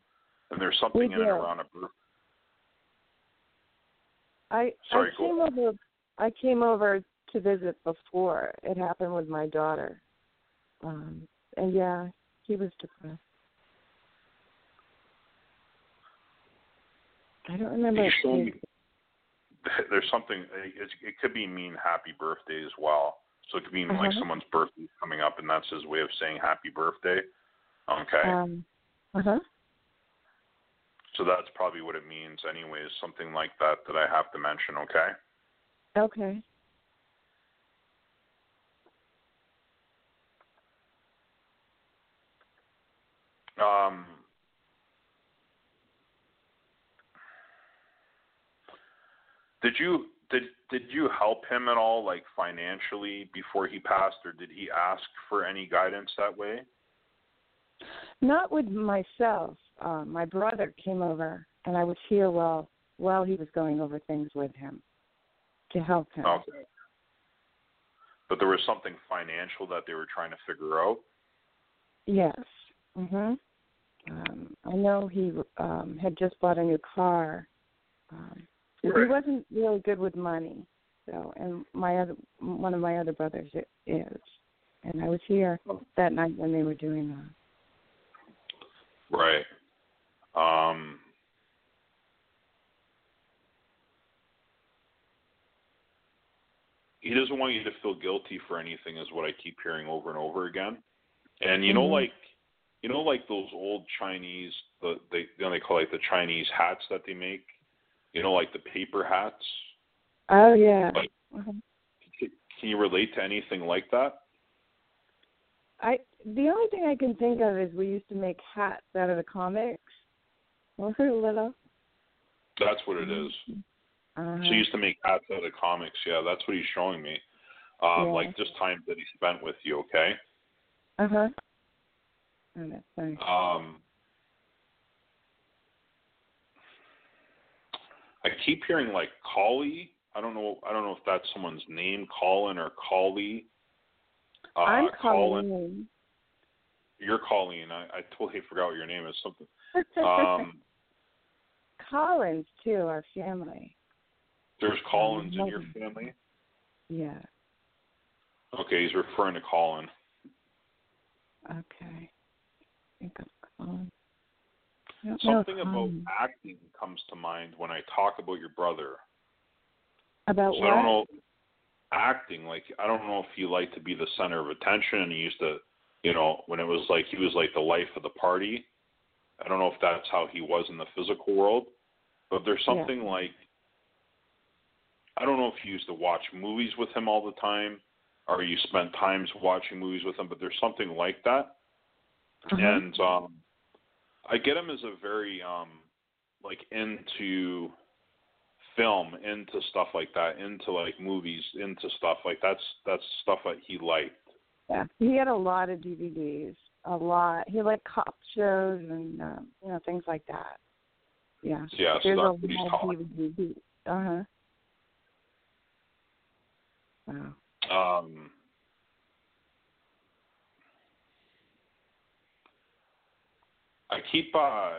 And there's something We in and around a birthday. I Sorry, I came over I came over to visit before. It happened with my daughter. Um and yeah, he was depressed. I don't remember. Me there's something. It, it could be mean happy birthday as well. So it could mean like Uh-huh. someone's birthday coming up, and that's his way of saying happy birthday. Okay. Um, uh huh. so that's probably what it means, anyways. Something like that that I have to mention. Okay. Okay. Um, did you did did you help him at all, like financially, before he passed, or did he ask for any guidance that way? Not with myself. Uh, my brother came over, and I was here while while he was going over things with him to help him. Okay. But there was something financial that they were trying to figure out. Yes. Mhm. Um, I know he um, had just bought a new car. Um, He wasn't really good with money, so and my other one of my other brothers is, and I was here that night when they were doing that. Right. Um, he doesn't want you to feel guilty for anything, is what I keep hearing over and over again. And you know, Mhm. like, you know, like those old Chinese, the they you know they call it the Chinese hats that they make. You know, like the paper hats. Oh yeah. Like, can you relate to anything like that? I the only thing I can think of is we used to make hats out of the comics. When we were little. That's what it is. Uh-huh. So he used to make hats out of comics. Yeah, that's what he's showing me. Um, Yeah. Like just time that he spent with you. Okay. Uh huh. Oh, that's. Um, I keep hearing like Collie. I don't know. I don't know if that's someone's name, Colin or Collie. Uh, I'm Colin. Colleen. You're Colleen. I, I totally forgot what your name is. Something. Um, Collins too, our family. there's Collins in your family. Yeah. Okay, he's referring to Colin. Okay. I think of Collins. Something about acting comes to mind when I talk about your brother. about so what? I don't know acting like I don't know if he liked to be the center of attention and he used to you know when it was like he was like the life of the party. I don't know if that's how he was in the physical world, but there's Yeah. something like I don't know if you used to watch movies with him all the time or you spent times watching movies with him, but there's something like that. Uh-huh. And um I get him as a very um like into film, into stuff like that, into like movies, into stuff like that's that's stuff that he liked. Yeah, he had a lot of DVDs, a lot. He liked cop shows and um, you know things like that. Yeah. Yeah, so There's that's a lot of DVDs. Uh huh. Wow. Um, I keep uh,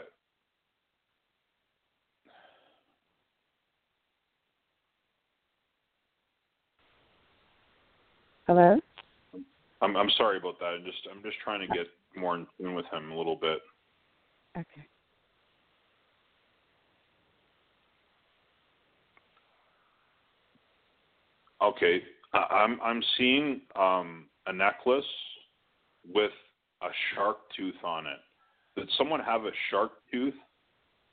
Hello. I'm I'm sorry about that. I'm just I'm just trying to get more in tune with him a little bit. Okay. Okay, I- I'm I'm seeing um, a necklace with a shark tooth on it. Did someone have a shark tooth?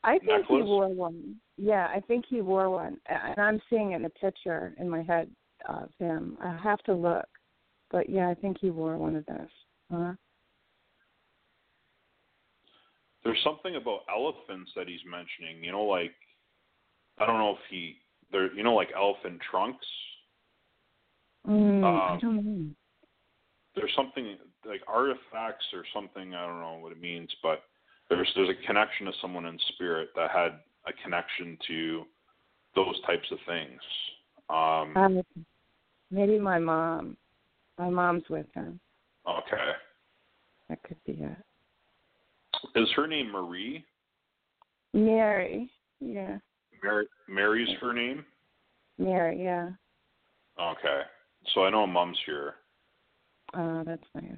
I think he Necklace? wore one. Yeah, I think he wore one, and I'm seeing it in a picture in my head of him. I have to look, but yeah, I think he wore one of those. Uh-huh. There's something about elephants that he's mentioning. You know, like I don't know if he there. You know, like elephant trunks. Mm, I Um, don't know. There's something like artifacts or something. I don't know what it means, but there's there's a connection to someone in spirit that had a connection to those types of things. Um, Um, maybe my mom. My mom's with him. okay, That could be it. is her name Marie? Mary. Yeah. Mary Mary's her name. Mary. Yeah. Okay, so I know a mom's here. Oh, that's nice.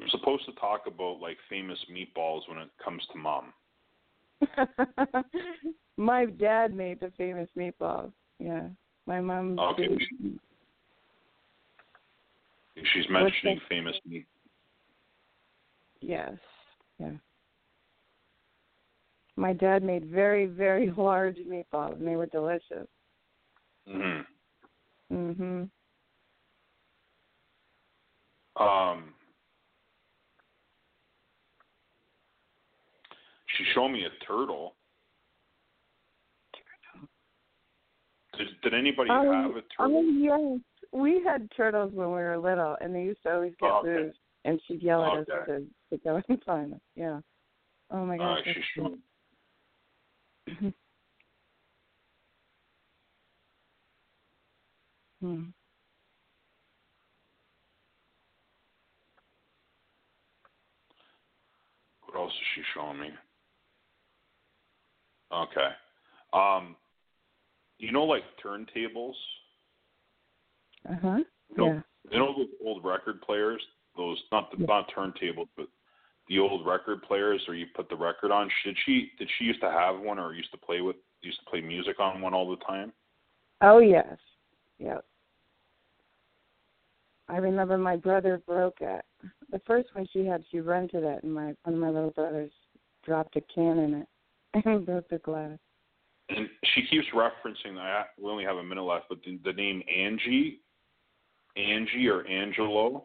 I'm supposed to talk about like famous meatballs when it comes to mom. My dad made the famous meatballs. Yeah, my mom. Okay. did- She's mentioning famous meat. Yes. Yeah. My dad made very, very large meatballs, and they were delicious. hmm Mhm. Um, she showed me a turtle. Did, did anybody Oh, have a turtle? Oh yes, we had turtles when we were little, and they used to always get Oh, okay. loose, and she'd yell at us Okay. to, to go and find them. Yeah. Oh my Uh, gosh. she showed. cute. hmm. What else is she showing me? Okay. Um, you know, like turntables. Uh huh. You know, Yeah. you know those old record players. Those not the not turntables, but the old record players where you put the record on. Did she did she used to have one or used to play with used to play music on one all the time? Oh yes. Yep. I remember my brother broke it. The first one she had, she rented it, and my one of my little brothers dropped a can in it and broke glass. And she keeps referencing. I we only have a minute left, but the, the name Angie, Angie or Angelo,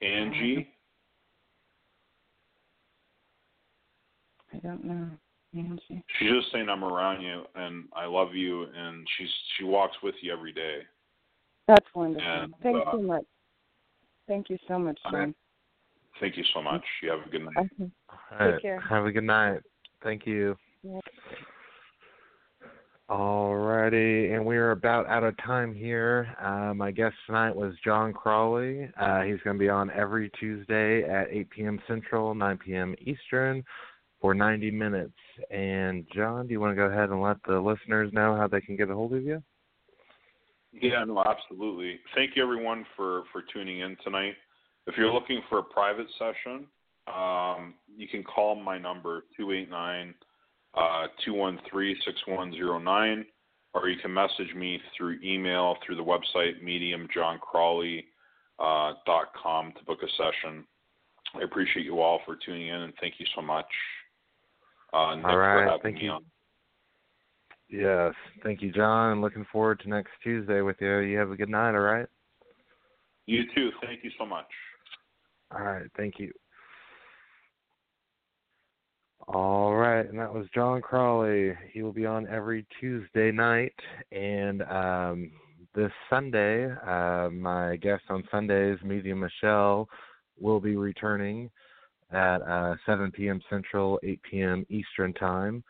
Angie. I don't know. Nancy. She's just saying I'm around you and I love you, and she's she walks with you every day. That's wonderful. And, Thanks uh, so much. Thank you so much, I- Jon. Thank you so much. You have a good night. Okay. All right. Take care. Have a good night. Thank you. Yeah. Alrighty, and we're about out of time here. Uh, my guest tonight was Jon Crawley. Uh, he's going to be on every Tuesday at 8 p.m. Central, 9 p.m. Eastern for 90 minutes. And Jon, do you want to go ahead and let the listeners know how they can get a hold of you? Yeah, no, absolutely. Thank you everyone for for tuning in tonight. If you're looking for a private session, um, you can call my number two eight nine uh two one three six one zero nine, or you can message me through email through the website mediumjoncrawley uh, dot com to book a session. I appreciate you all for tuning in and thank you so much. Uh, Nick All for having thank me you. on. Yes, thank you, Jon. Looking forward to next Tuesday with you. You have a good night, all right? You too. Thank you so much. All right, thank you. All right, and that was Jon Crawley. He will be on every Tuesday night, and um, this Sunday, uh, my guest on Sundays, Medium Michelle, will be returning at uh, 7 p.m. Central, 8 p.m. Eastern Time.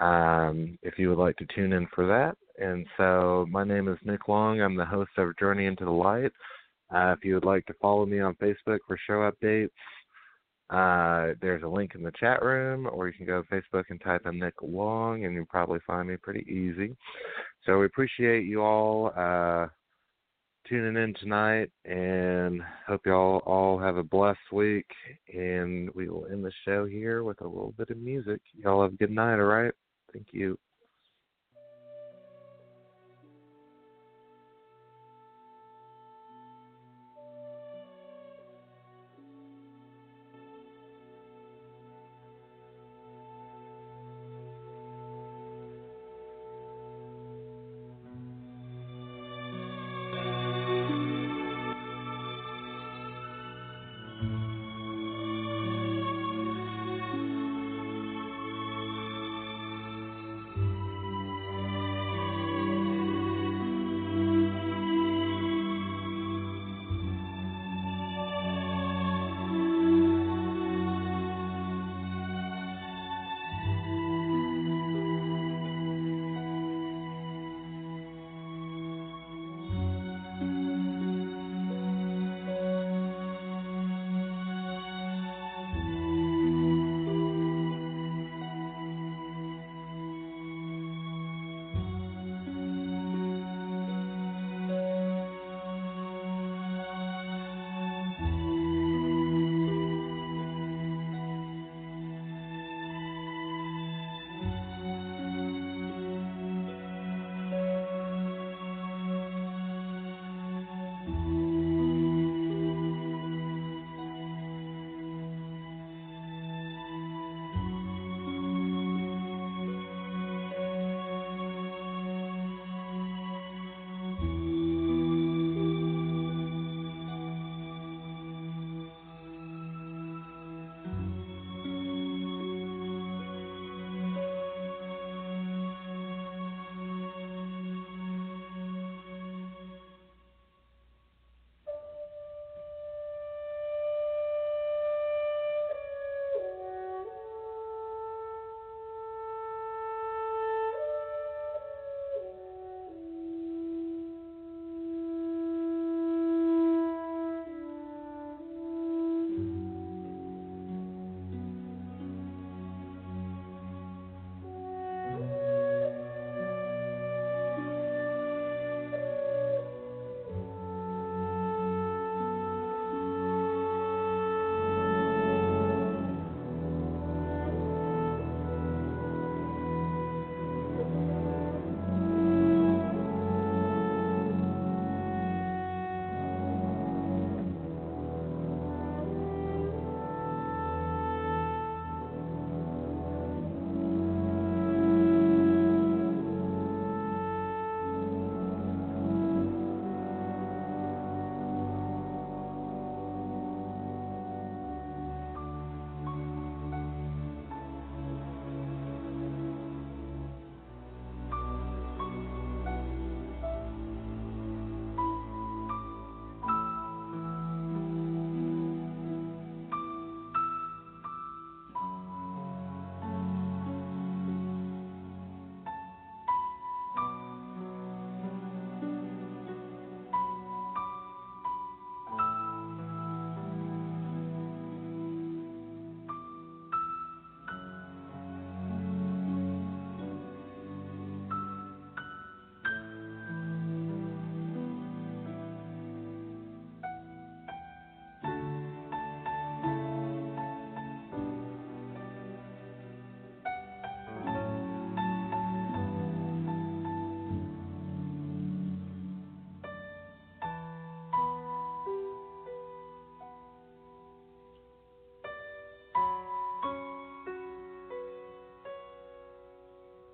Um, if you would like to tune in for that. And so, my name is Nick Long. I'm the host of Journey into the Light. Uh, if you would like to follow me on Facebook for show updates, uh, there's a link in the chat room, or you can go to Facebook and type in Nick Long, and you'll probably find me pretty easy. So we appreciate you all uh, tuning in tonight, and hope y'all all have a blessed week. And we will end the show here with a little bit of music. Y'all have a good night, all right? Thank you.